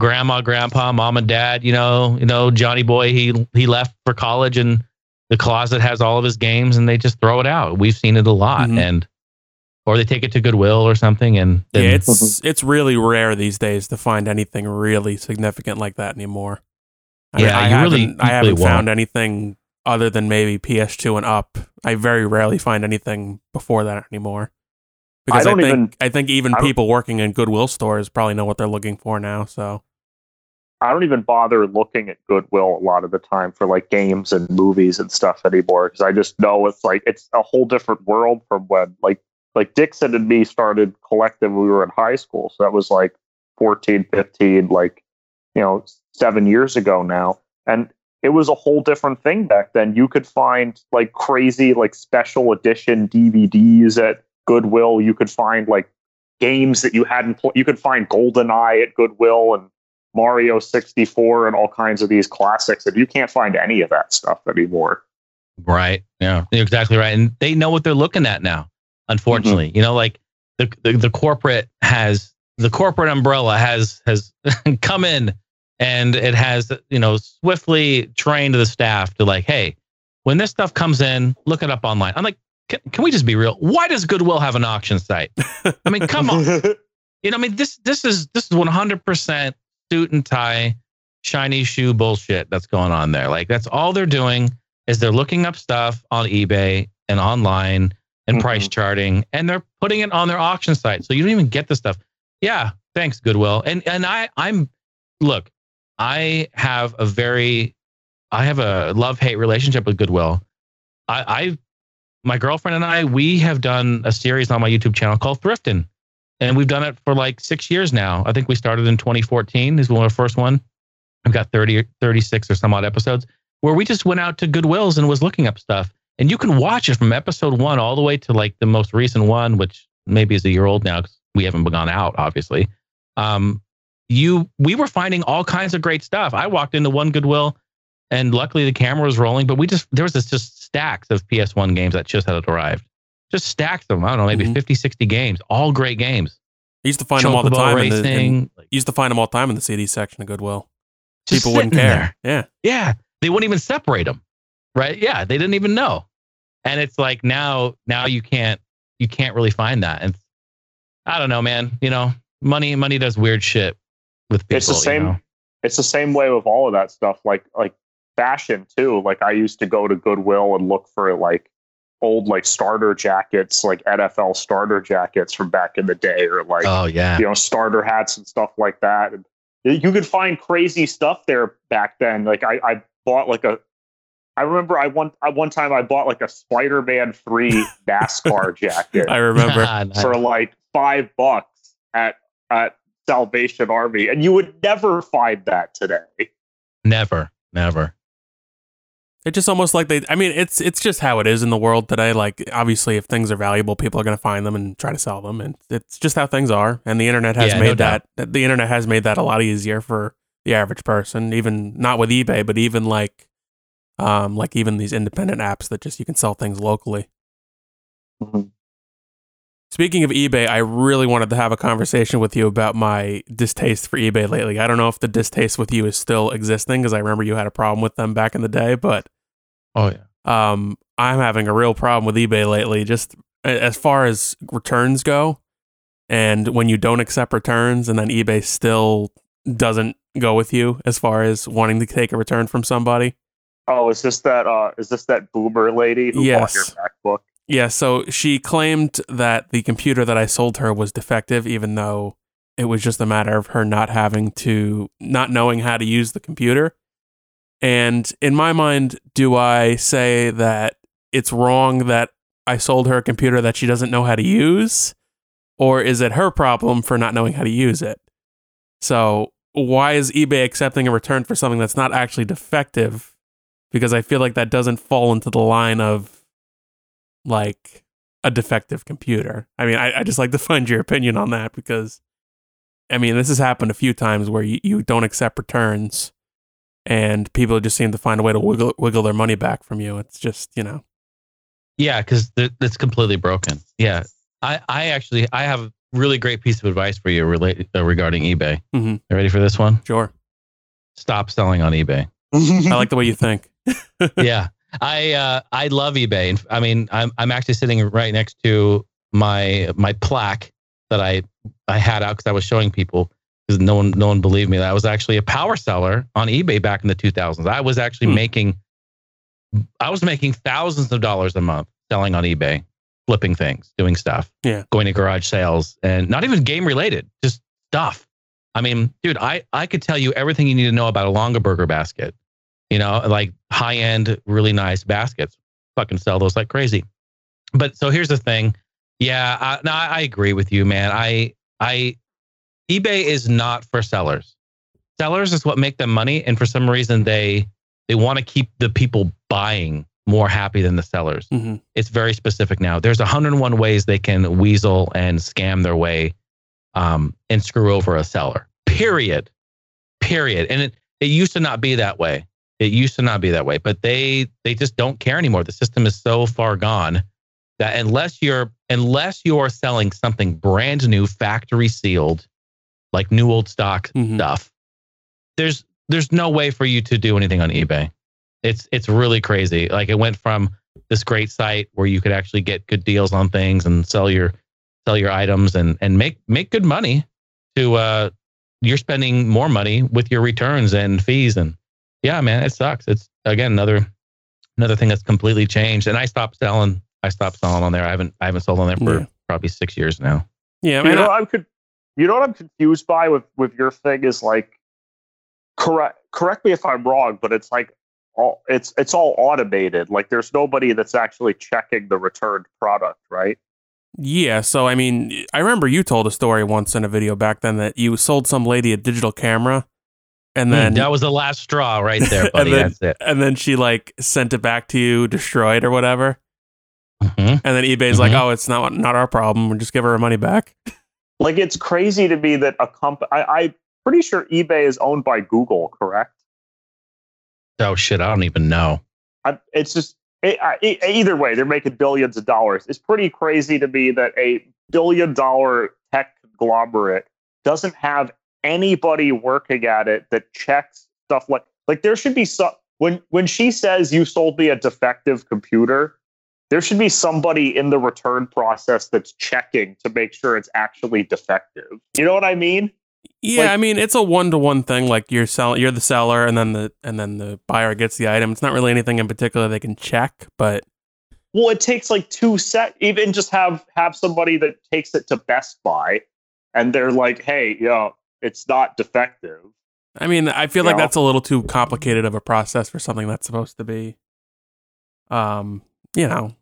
grandma, grandpa, mom and dad. You know, you know Johnny Boy. He he left for college and the closet has all of his games and they just throw it out. We've seen it a lot, Mhm. and or they take it to Goodwill or something, and then Yeah, it's it's really rare these days to find anything really significant like that anymore. I Yeah, I you haven't, I you haven't really found won't. anything other than maybe PS2 and up. I very rarely find anything before that anymore. Because I, don't think even- I think even I people working in Goodwill stores probably know what they're looking for now. So I don't even bother looking at Goodwill a lot of the time for like games and movies and stuff anymore because I just know it's like it's a whole different world from when like like Dixon and me started collecting we were in high school. So that was like 14, 15, like you know, seven years ago now. And it was a whole different thing back then. You could find like crazy like special edition DVDs at Goodwill. You could find like games that you hadn't pl- you could find GoldenEye at Goodwill and Mario 64 and all kinds of these classics, and you can't find any of that stuff anymore. Right. Yeah. You're exactly right. And they know what they're looking at now, unfortunately. Mm-hmm. You know, like the, the the corporate has the corporate umbrella has has come in and it has, you know, swiftly trained the staff to like, hey, when this stuff comes in, look it up online. I'm like, can, can we just be real? Why does Goodwill have an auction site? I mean, come on. You know, I mean, this this is this is 100% suit and tie, shiny shoe bullshit that's going on there. Like that's all they're doing is they're looking up stuff on eBay and online and Mhm. price charting, and they're putting it on their auction site. So you don't even get the stuff. Yeah, thanks Goodwill. And and I I'm look, I have a very I have a love hate relationship with Goodwill. I I my girlfriend and I we have done a series on my YouTube channel called Thrifting and we've done it for like six years now. I think we started in 2014 is when our first one. I've got 30 or 36 or some odd episodes where we just went out to Goodwills and was looking up stuff. And you can watch it from episode one all the way to like the most recent one, which maybe is a year old now because we haven't gone out, obviously. Um, you, we were finding all kinds of great stuff. I walked into one Goodwill, and luckily the camera was rolling, but we just there was this just stacks of PS1 games that just had arrived. Just stacks of them. I don't know, maybe Mhm. 50, 60 games, all great games. I used to find them all the Chocobo time. In the, in, like, used to find them all the time in the CD section of Goodwill. just People wouldn't care. there. Yeah. Yeah, they wouldn't even separate them, right? Yeah, they didn't even know. And it's like now, now you can't, you can't really find that. And I don't know, man. You know, money, money does weird shit with people. it's the you same. know? It's the same way with all of that stuff. Like like fashion too. Like I used to go to Goodwill and look for like old like starter jackets, like NFL starter jackets from back in the day, or like Oh yeah, you know starter hats and stuff like that. And you could find crazy stuff there back then. Like I, I bought like a. I remember I one I one time I bought like a Spider-Man three NASCAR jacket I remember. For like five bucks at at Salvation Army, and you would never find that today. never, never. It's just almost like they. I mean, it's it's just how it is in the world today. Like, obviously, if things are valuable, people are going to find them and try to sell them, and it's just how things are. And the internet has Yeah, no made doubt. that. The internet has made that a lot easier for the average person. Even not with eBay, but even like, um, like even these independent apps that just you can sell things locally. Mhm. Speaking of eBay, I really wanted to have a conversation with you about my distaste for eBay lately. I don't know if the distaste with you is still existing because I remember you had a problem with them back in the day, but Oh yeah. um, I'm having a real problem with eBay lately, just as far as returns go. And when you don't accept returns, and then eBay still doesn't go with you as far as wanting to take a return from somebody. Oh, is this that? Uh, is this that boomer lady who Yes. bought your MacBook? Yeah, so she claimed that the computer that I sold her was defective, even though it was just a matter of her not having to, not knowing how to use the computer. And in my mind, do I say that it's wrong that I sold her a computer that she doesn't know how to use? Or is it her problem for not knowing how to use it? So, why is eBay accepting a return for something that's not actually defective? Because I feel like that doesn't fall into the line of like a defective computer. I mean, I, I just like to find your opinion on that because I mean, this has happened a few times where you, you don't accept returns, and people just seem to find a way to wiggle wiggle their money back from you. It's just you know. Yeah, because it's completely broken. Yeah, I I actually I have a really great piece of advice for you related uh, regarding eBay. Mm-hmm. You ready for this one? Sure. Stop selling on eBay. I like the way you think. yeah, I uh, I love eBay. I mean, I'm I'm actually sitting right next to my my plaque that I I had out because I was showing people because no one no one believed me that I was actually a power seller on eBay back in the 2000s. I was actually hmm. making I was making thousands of dollars a month selling on eBay, flipping things, doing stuff, yeah, going to garage sales, and not even game related, just stuff. I mean, dude, I I could tell you everything you need to know about a longer Longaberger basket. You know, like high end, really nice baskets. Fucking sell those like crazy. But so here's the thing. Yeah, I, no, I agree with you, man. I I eBay is not for sellers. Sellers is what make them money, and for some reason they they want to keep the people buying more happy than the sellers. Mm-hmm. It's very specific now. There's 101 ways they can weasel and scam their way um, and screw over a seller. Period. Period. And it, it used to not be that way. It used to not be that way, but they they just don't care anymore. The system is so far gone that unless you're unless you're selling something brand new, factory sealed, like new old stock mm-hmm. stuff, there's there's no way for you to do anything on eBay. It's it's really crazy. Like it went from this great site where you could actually get good deals on things and sell your sell your items and and make make good money to uh you're spending more money with your returns and fees and yeah man it sucks it's again another another thing that's completely changed and i stopped selling I stopped selling on there. I haven't I haven't sold on there for yeah. probably six years now. Yeah, you know, I, am could. You know what I'm confused by with with your thing is like, correct correct me if I'm wrong, but it's like all it's it's all automated. Like there's nobody that's actually checking the returned product, right? Yeah, so I mean, I remember you told a story once in a video back then that you sold some lady a digital camera and hmm, then mm, that was the last straw right there, buddy. and then, That's it. And then she like sent it back to you destroyed or whatever. Mm-hmm. And then eBay's mm-hmm. like, oh, it's not not our problem. We'll just give her her money back. Like it's crazy to me that a company. I'm pretty sure eBay is owned by Google, correct? Oh shit, I don't even know. I, it's just it, I, either way, they're making billions of dollars. It's pretty crazy to me that a billion dollar tech conglomerate doesn't have anybody working at it that checks stuff like like there should be some when when she says you sold me a defective computer there should be somebody in the return process that's checking to make sure it's actually defective. You know what I mean? Yeah, like, I mean it's a one to one thing. Like you're selling, you're the seller, and then the and then the buyer gets the item. It's not really anything in particular they can check, but well, it takes like two set. Even just have have somebody that takes it to Best Buy, and they're like, "Hey, you know, it's not defective." I mean, I feel you like know? that's a little too complicated of a process for something that's supposed to be, um, you know,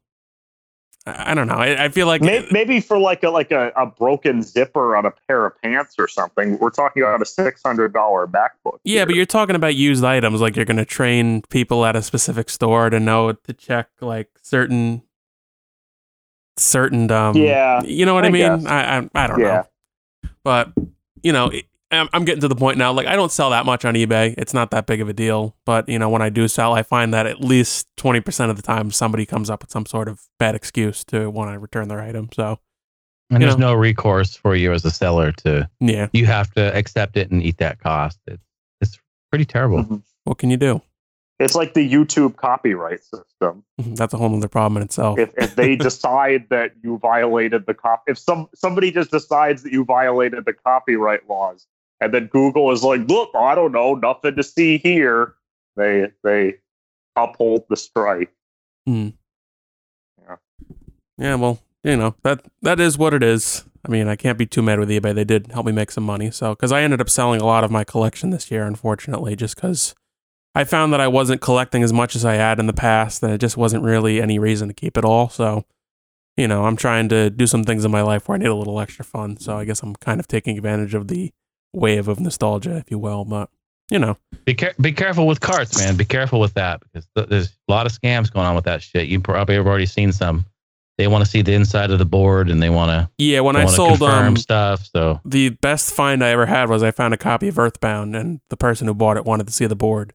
I don't know. I, I feel like maybe, maybe, for like a like a, a, broken zipper on a pair of pants or something. We're talking about a six hundred dollar MacBook. Yeah, here. but you're talking about used items. Like you're going to train people at a specific store to know to check like certain certain um. Yeah, you know what I, I mean. I, I, I don't yeah. know, but you know, I'm getting to the point now. Like I don't sell that much on eBay. It's not that big of a deal. But you know, when I do sell, I find that at least twenty percent of the time somebody comes up with some sort of bad excuse to want to return their item. So, and there's know. no recourse for you as a seller to. Yeah. You have to accept it and eat that cost. It's it's pretty terrible. Mm-hmm. What can you do? It's like the YouTube copyright system. That's a whole other problem in itself. If, if they decide that you violated the cop, if some somebody just decides that you violated the copyright laws, and then Google is like, look, I don't know, nothing to see here. They they uphold the strike. Mm. Yeah. Yeah, well, you know, that that is what it is. I mean, I can't be too mad with eBay. They did help me make some money. So, because I ended up selling a lot of my collection this year, unfortunately, just because I found that I wasn't collecting as much as I had in the past, and it just wasn't really any reason to keep it all. So, you know, I'm trying to do some things in my life where I need a little extra fun. So, I guess I'm kind of taking advantage of the wave of nostalgia, if you will. But you know, be care- be careful with carts, man. Be careful with that because th- there's a lot of scams going on with that shit. You probably have already seen some. they want to see the inside of the board and they want to Yeah, when I sold confirm um stuff. So the best find I ever had was I found a copy of Earthbound, and the person who bought it wanted to see the board.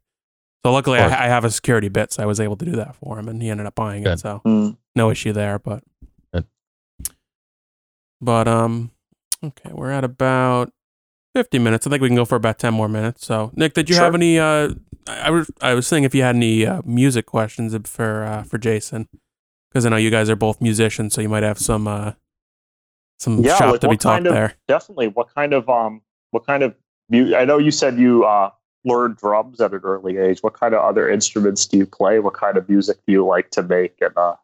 So luckily, I, I have a security bit, so I was able to do that for him, and he ended up buying it. So Hmm. no issue there. But Good. but um, okay, we're at about fifty minutes. I think we can go for about ten more minutes. So Nick, did you Sure. have any? Uh, I was I was saying if you had any uh, music questions for uh, for Jason, because I know you guys are both musicians, so you might have some uh, some Yeah, shop like to be taught of- there. Definitely. What kind of um? What kind of? mu- I know you said you uh learned drums at an early age. What kind of other instruments do you play? What kind of music do you like to make? And uh,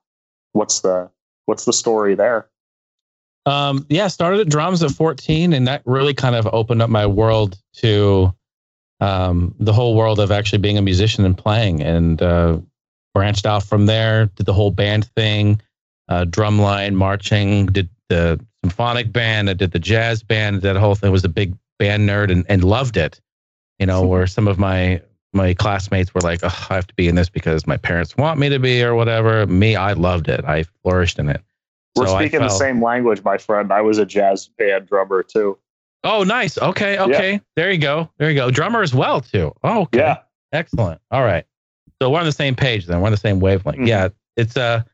what's the what's the story there? Um, yeah, started at drums at 14, and that really kind of opened up my world to um, the whole world of actually being a musician and playing, and uh, branched out from there. Did the whole band thing, uh, drumline, marching. Did the symphonic band. I did the jazz band. That whole thing was a big band nerd and, and loved it. You know, where some of my my classmates were like, "I have to be in this because my parents want me to be, or whatever." Me, I loved it. I flourished in it. We're So speaking the same language, my friend. I was a jazz band drummer too. Oh, nice. Okay, okay. There you go. There you go. Drummer as well too. Oh, okay. Yeah. Excellent. All right. So we're on the same page then. We're on the same wavelength. Mhm. Yeah. It's a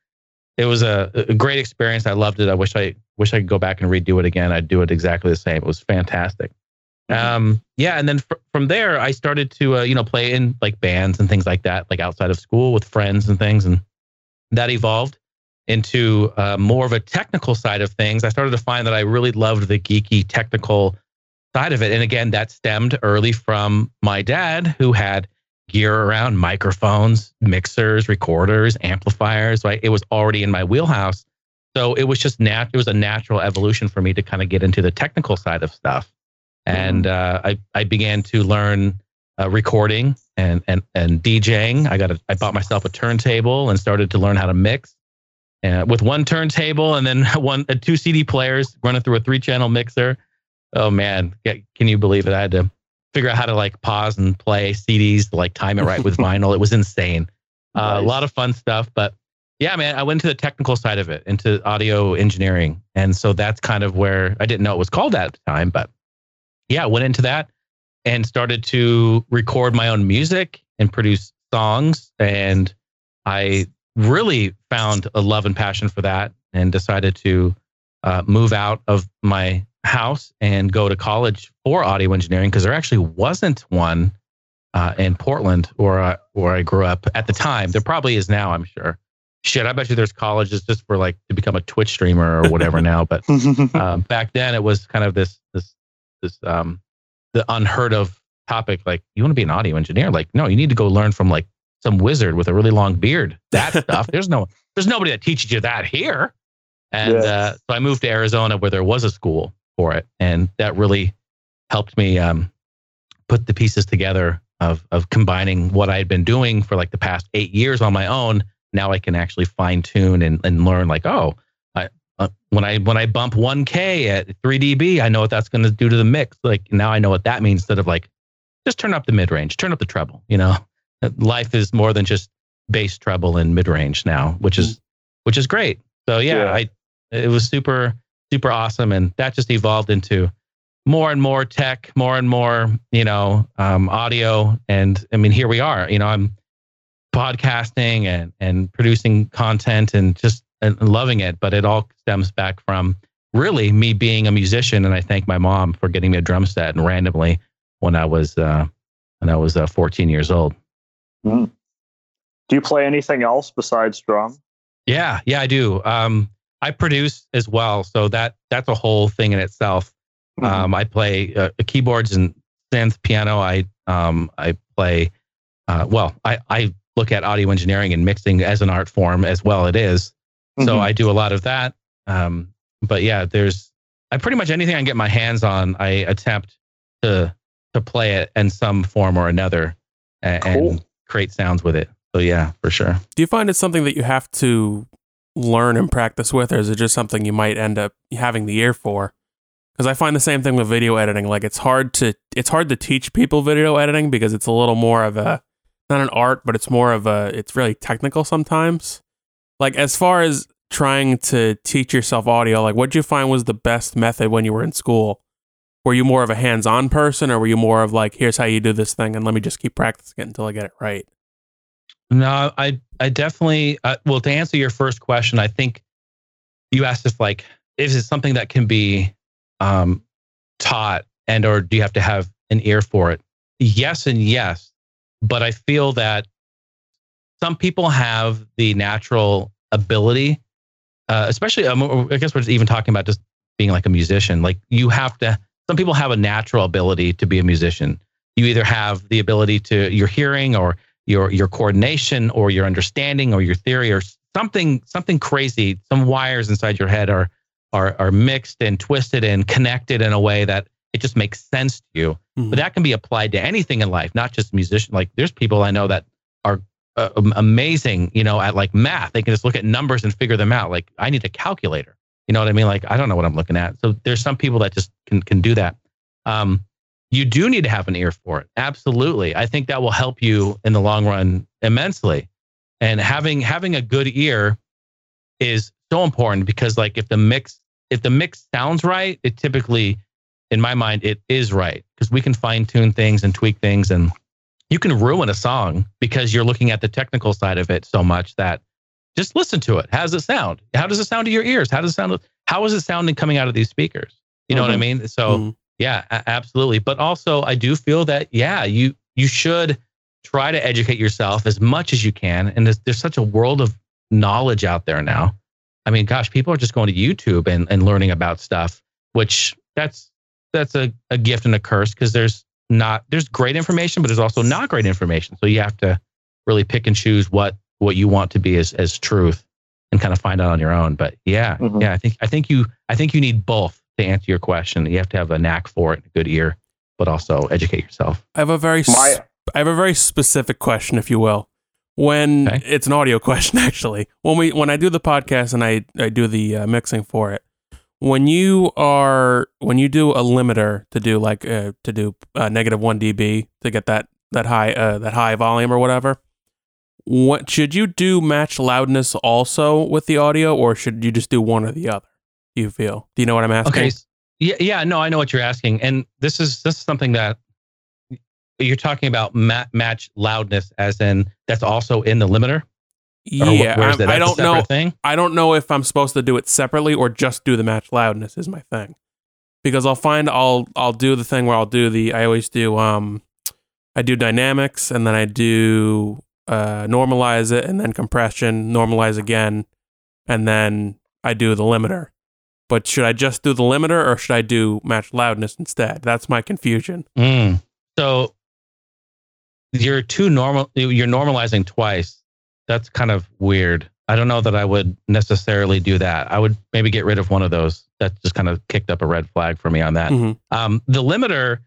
it was a, a great experience. I loved it. I wish I wish I could go back and redo it again. I'd do it exactly the same. It was fantastic. Mhm. Um, yeah, and then fr- from there, I started to uh, you know play in like bands and things like that, like outside of school with friends and things, and that evolved into uh, more of a technical side of things. I started to find that I really loved the geeky technical side of it, and again, that stemmed early from my dad, who had gear around microphones, mixers, recorders, amplifiers. Right, it was already in my wheelhouse. So it was just nat- It was a natural evolution for me to kind of get into the technical side of stuff, and uh, I I began to learn uh, recording and and and DJing. I got a, I bought myself a turntable and started to learn how to mix. Uh, with one turntable and then one uh, two CD players running through a three channel mixer. Oh man, can you believe it? I had to figure out how to like pause and play CDs, to, like time it right with vinyl. It was insane. Uh, A lot of fun stuff, but yeah, man, I went to the technical side of it, into audio engineering, and so that's kind of where I didn't know it was called at the time, but yeah, went into that and started to record my own music and produce songs, and I really found a love and passion for that, and decided to uh, move out of my house and go to college for audio engineering because there actually wasn't one uh, in Portland where I, where I grew up at the time. There probably is now, I'm sure. Shit, I bet you there's colleges just for like to become a Twitch streamer or whatever now. But um, back then, it was kind of this this this um the unheard of topic. Like, you want to be an audio engineer? Like, no, you need to go learn from like some wizard with a really long beard. That stuff. There's no there's nobody that teaches you that here. And Yeah. uh, so I moved to Arizona where there was a school for it, and that really helped me um, put the pieces together of of combining what I had been doing for like the past eight years on my own. Now I can actually fine tune and, and learn like, oh, I, uh, when I when I bump 1K at 3 dB, I know what that's going to do to the mix. Like now I know what that means. Instead of like, just turn up the mid range, turn up the treble. You know, life is more than just bass treble and mid range now, which is which is great. So yeah, Yeah. I it was super super awesome, and that just evolved into more and more tech, more and more you know um, audio, and I mean here we are. You know, I'm podcasting and and producing content and just and loving it, but it all stems back from really me being a musician, and I thank my mom for getting me a drum set and randomly when I was uh, when I was uh, 14 years old. Mm. Do you play anything else besides drum? Yeah, yeah, I do. Um, I produce as well, so that that's a whole thing in itself. Mm-hmm. Um, I play uh, keyboards and synth, piano. I um, I play. Uh, well, I I look at audio engineering and mixing as an art form as well. It is. So Mhm. I do a lot of that. Um, but yeah, there's I pretty much anything I can get my hands on, I attempt to to play it in some form or another and, Cool. and create sounds with it. So yeah, for sure. Do you find it's something that you have to learn and practice with, or is it just something you might end up having the ear for? Because I find the same thing with video editing. Like it's hard to it's hard to teach people video editing because it's a little more of a not an art, but it's more of a it's really technical sometimes. Like as far as trying to teach yourself audio, like what did you find was the best method when you were in school? Were you more of a hands-on person, or were you more of like, here's how you do this thing, and let me just keep practicing it until I get it right? No, I I definitely uh, well to answer your first question, I think you asked if like is it something that can be um, taught and or do you have to have an ear for it? Yes and yes, but I feel that some people have the natural ability, uh, especially um, I guess we're even talking about just being like a musician. Like you have to. Some people have a natural ability to be a musician. You either have the ability to your hearing or your your coordination or your understanding or your theory or something something crazy. Some wires inside your head are are are mixed and twisted and connected in a way that it just makes sense to you. Mm-hmm. But that can be applied to anything in life, not just musician. Like there's people I know that are uh, amazing, you know, at like math. They can just look at numbers and figure them out. Like I need a calculator. You know what I mean? Like I don't know what I'm looking at. So there's some people that just can can do that. Um, you do need to have an ear for it. Absolutely. I think that will help you in the long run immensely. And having having a good ear is so important because like if the mix if the mix sounds right, it typically in my mind it is right because we can fine tune things and tweak things and you can ruin a song because you're looking at the technical side of it so much that just listen to it. How does it sound? How does it sound to your ears? How does it sound? How is it sounding coming out of these speakers? You know mm-hmm. what I mm-hmm. mean? So mm-hmm. yeah, absolutely. But also, I do feel that yeah, you you should try to educate yourself as much as you can. And there's, there's such a world of knowledge out there now. I mean, gosh, people are just going to YouTube and, and learning about stuff, which that's that's a, a gift and a curse because there's not there's great information, but there's also not great information. So you have to really pick and choose what what you want to be as as truth and kind of find out on your own. But yeah, mm-hmm. yeah, I think I think you I think you need both to answer your question. You have to have a knack for it, a good ear, but also educate yourself. I have a very My, I have a very specific question, if you will. When okay. it's an audio question, actually, when we when I do the podcast and I I do the uh, mixing for it, when you are when you do a limiter to do like uh, to do uh, negative one dB to get that that high uh, that high volume or whatever, what should you do match loudness also with the audio, or should you just do one or the other? You feel? Do you know what I'm asking? Okay. Yeah, yeah, no, I know what you're asking, and this is this is something that you're talking about ma- match loudness, as in that's also in the limiter. Yeah, I, I don't know. Thing? I don't know if I'm supposed to do it separately or just do the match loudness is my thing. Because I'll find I'll I'll do the thing where I'll do the I always do um I do dynamics and then I do uh normalize it and then compression, normalize again, and then I do the limiter. But should I just do the limiter or should I do match loudness instead? That's my confusion. Mm. So you're too normal you're normalizing twice that's kind of weird. I don't know that I would necessarily do that. I would maybe get rid of one of those. That just kind of kicked up a red flag for me on that. Mm-hmm. Um, the limiter,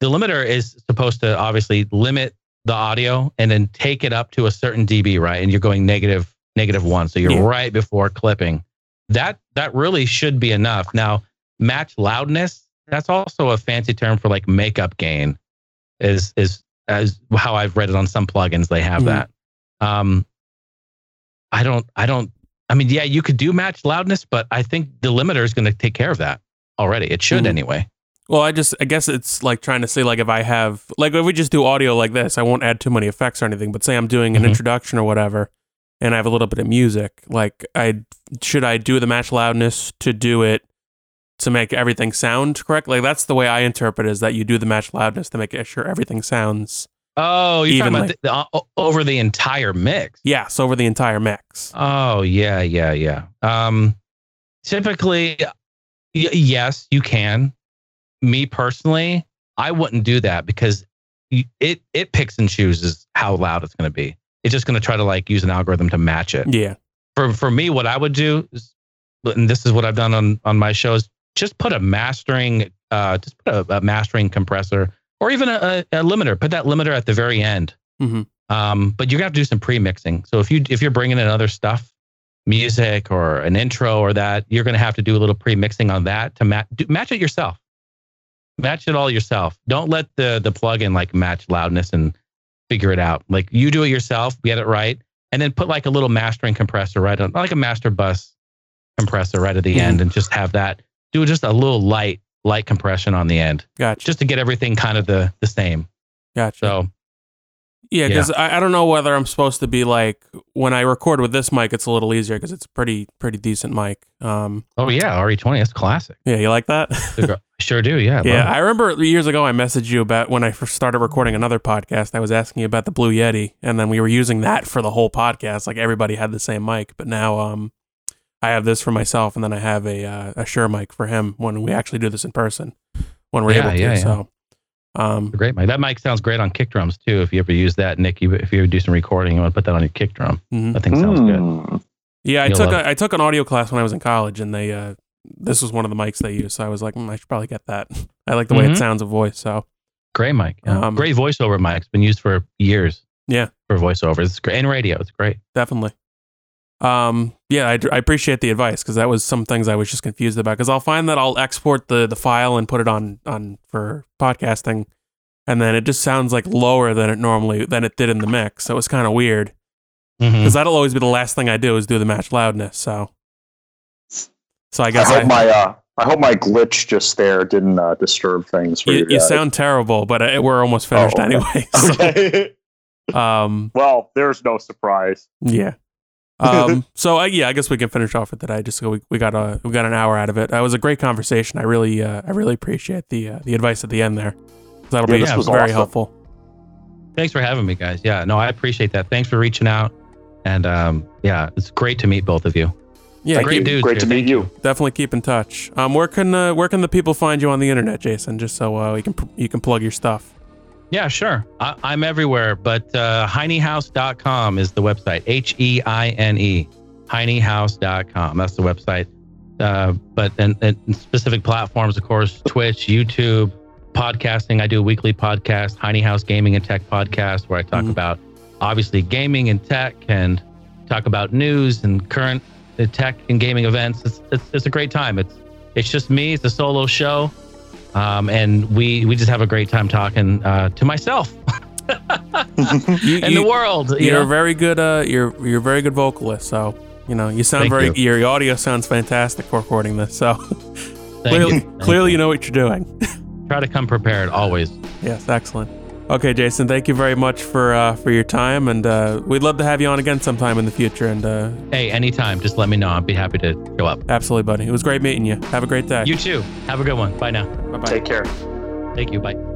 the limiter is supposed to obviously limit the audio and then take it up to a certain dB, right? And you're going negative negative one, so you're yeah. right before clipping. That that really should be enough. Now, match loudness. That's also a fancy term for like makeup gain. Is is as how I've read it on some plugins. They have mm-hmm. that. Um, I don't, I don't, I mean, yeah, you could do match loudness, but I think the limiter is going to take care of that already. It should mm-hmm. anyway. Well, I just, I guess it's like trying to say, like, if I have, like, if we just do audio like this, I won't add too many effects or anything, but say I'm doing an mm-hmm. introduction or whatever, and I have a little bit of music, like, I, should I do the match loudness to do it to make everything sound correct? Like, that's the way I interpret it, is that you do the match loudness to make sure everything sounds Oh, you're talking about the, uh, over the entire mix. Yes, over the entire mix. Oh, yeah, yeah, yeah. Um, typically, y- yes, you can. Me personally, I wouldn't do that because it it picks and chooses how loud it's going to be. It's just going to try to like use an algorithm to match it. Yeah. For for me, what I would do is, and this is what I've done on on my shows, just put a mastering, uh, just put a, a mastering compressor or even a, a, limiter. Put that limiter at the very end. Mm-hmm. Um, but you're gonna have to do some pre-mixing. So if you if you're bringing in other stuff, music or an intro or that, you're gonna have to do a little pre-mixing on that to match match it yourself. Match it all yourself. Don't let the the plugin like match loudness and figure it out. Like you do it yourself, get it right, and then put like a little mastering compressor right on, like a master bus compressor right at the end and just have that do just a little light light compression on the end Gotcha. just to get everything kind of the the same. Gotcha. So Yeah, because I, I don't know whether I'm supposed to be like when I record with this mic, it's a little easier because it's a pretty pretty decent mic. Um, oh yeah, RE20 that's classic. yeah, you like that? sure do. Yeah. yeah. I remember years ago I messaged you about when I first started recording another podcast. I was asking you about the Blue Yeti, and then we were using that for the whole podcast. Like everybody had the same mic, but now um, I have this for myself, and then I have a uh, a Shure mic for him when we actually do this in person when we're Yeah, able to. yeah, yeah. So, um, great mic. That mic sounds great on kick drums too. If you ever use that, Nick, you, if you ever do some recording, you want to put that on your kick drum. mhm. That thing sounds good. Hmm. Yeah, I You'll took love a, I took an audio class when I was in college, and they uh, this was one of the mics they used. So I was like, mm, I should probably get that. I like the way it Mhm. sounds a voice. So Great mic. Yeah. Um, great voiceover mic. It's been used for years. Yeah. For voiceovers. It's great. And radio. It's great. definitely. Um, yeah, I, I appreciate the advice because that was some things I was just confused about. Because I'll find that I'll export the the file and put it on on for podcasting, and then it just sounds like lower than it normally than it did in the mix. So it was kind of weird because that'll always be the last thing I do is do the match loudness. So, so I I hope I, my uh, I hope my glitch just there didn't uh, disturb things for you. you, you sound terrible, but uh, we're almost finished Oh, okay. anyway. So, okay. um, well, there's no surprise. Yeah. Um, so I, yeah, I guess we can finish off with that. I Just so we, we got a we got an hour out of it. That was a great conversation. I really uh, I really appreciate the uh, the advice at the end there. That'll Yeah, be this was very awesome. helpful. Thanks for having me, guys. Yeah. No, I appreciate that. Thanks for reaching out. And um, yeah, it's great to meet both of you. Yeah, Thank great you. dudes Great to meet you. definitely keep in touch. Um, where can uh, where can the people find you on the internet, Jason? Just so uh, you can pr- you can plug your stuff. Yeah, sure. I, I'm everywhere, but uh, heinehouse.com is the website. H E I N E. Heinehouse.com. That's the website. Uh, but and, and specific platforms, of course, Twitch, YouTube, podcasting. I do a weekly podcast, Heine House Gaming and Tech podcast, where I talk Mhm. about obviously gaming and tech and talk about news and current uh, tech and gaming events. It's, it's, it's a great time. It's it's just me. It's a solo show. Um, and we we just have a great time talking uh, to myself You, and you, the world. You you're a know? very good uh you're you're a very good vocalist. So you know you sound Thank very you. your audio sounds fantastic for recording this. So clearly. Clearly you know what you're doing. try to come prepared always. Yes, excellent. Okay, Jason, thank you very much for uh, for your time, and uh, we'd love to have you on again sometime in the future. And uh, Hey, anytime, just let me know. I'd be happy to show up. absolutely, buddy, it was great meeting you. Have a great day. You too. Have a good one. Bye now. Bye bye. Take care. Thank you. Bye.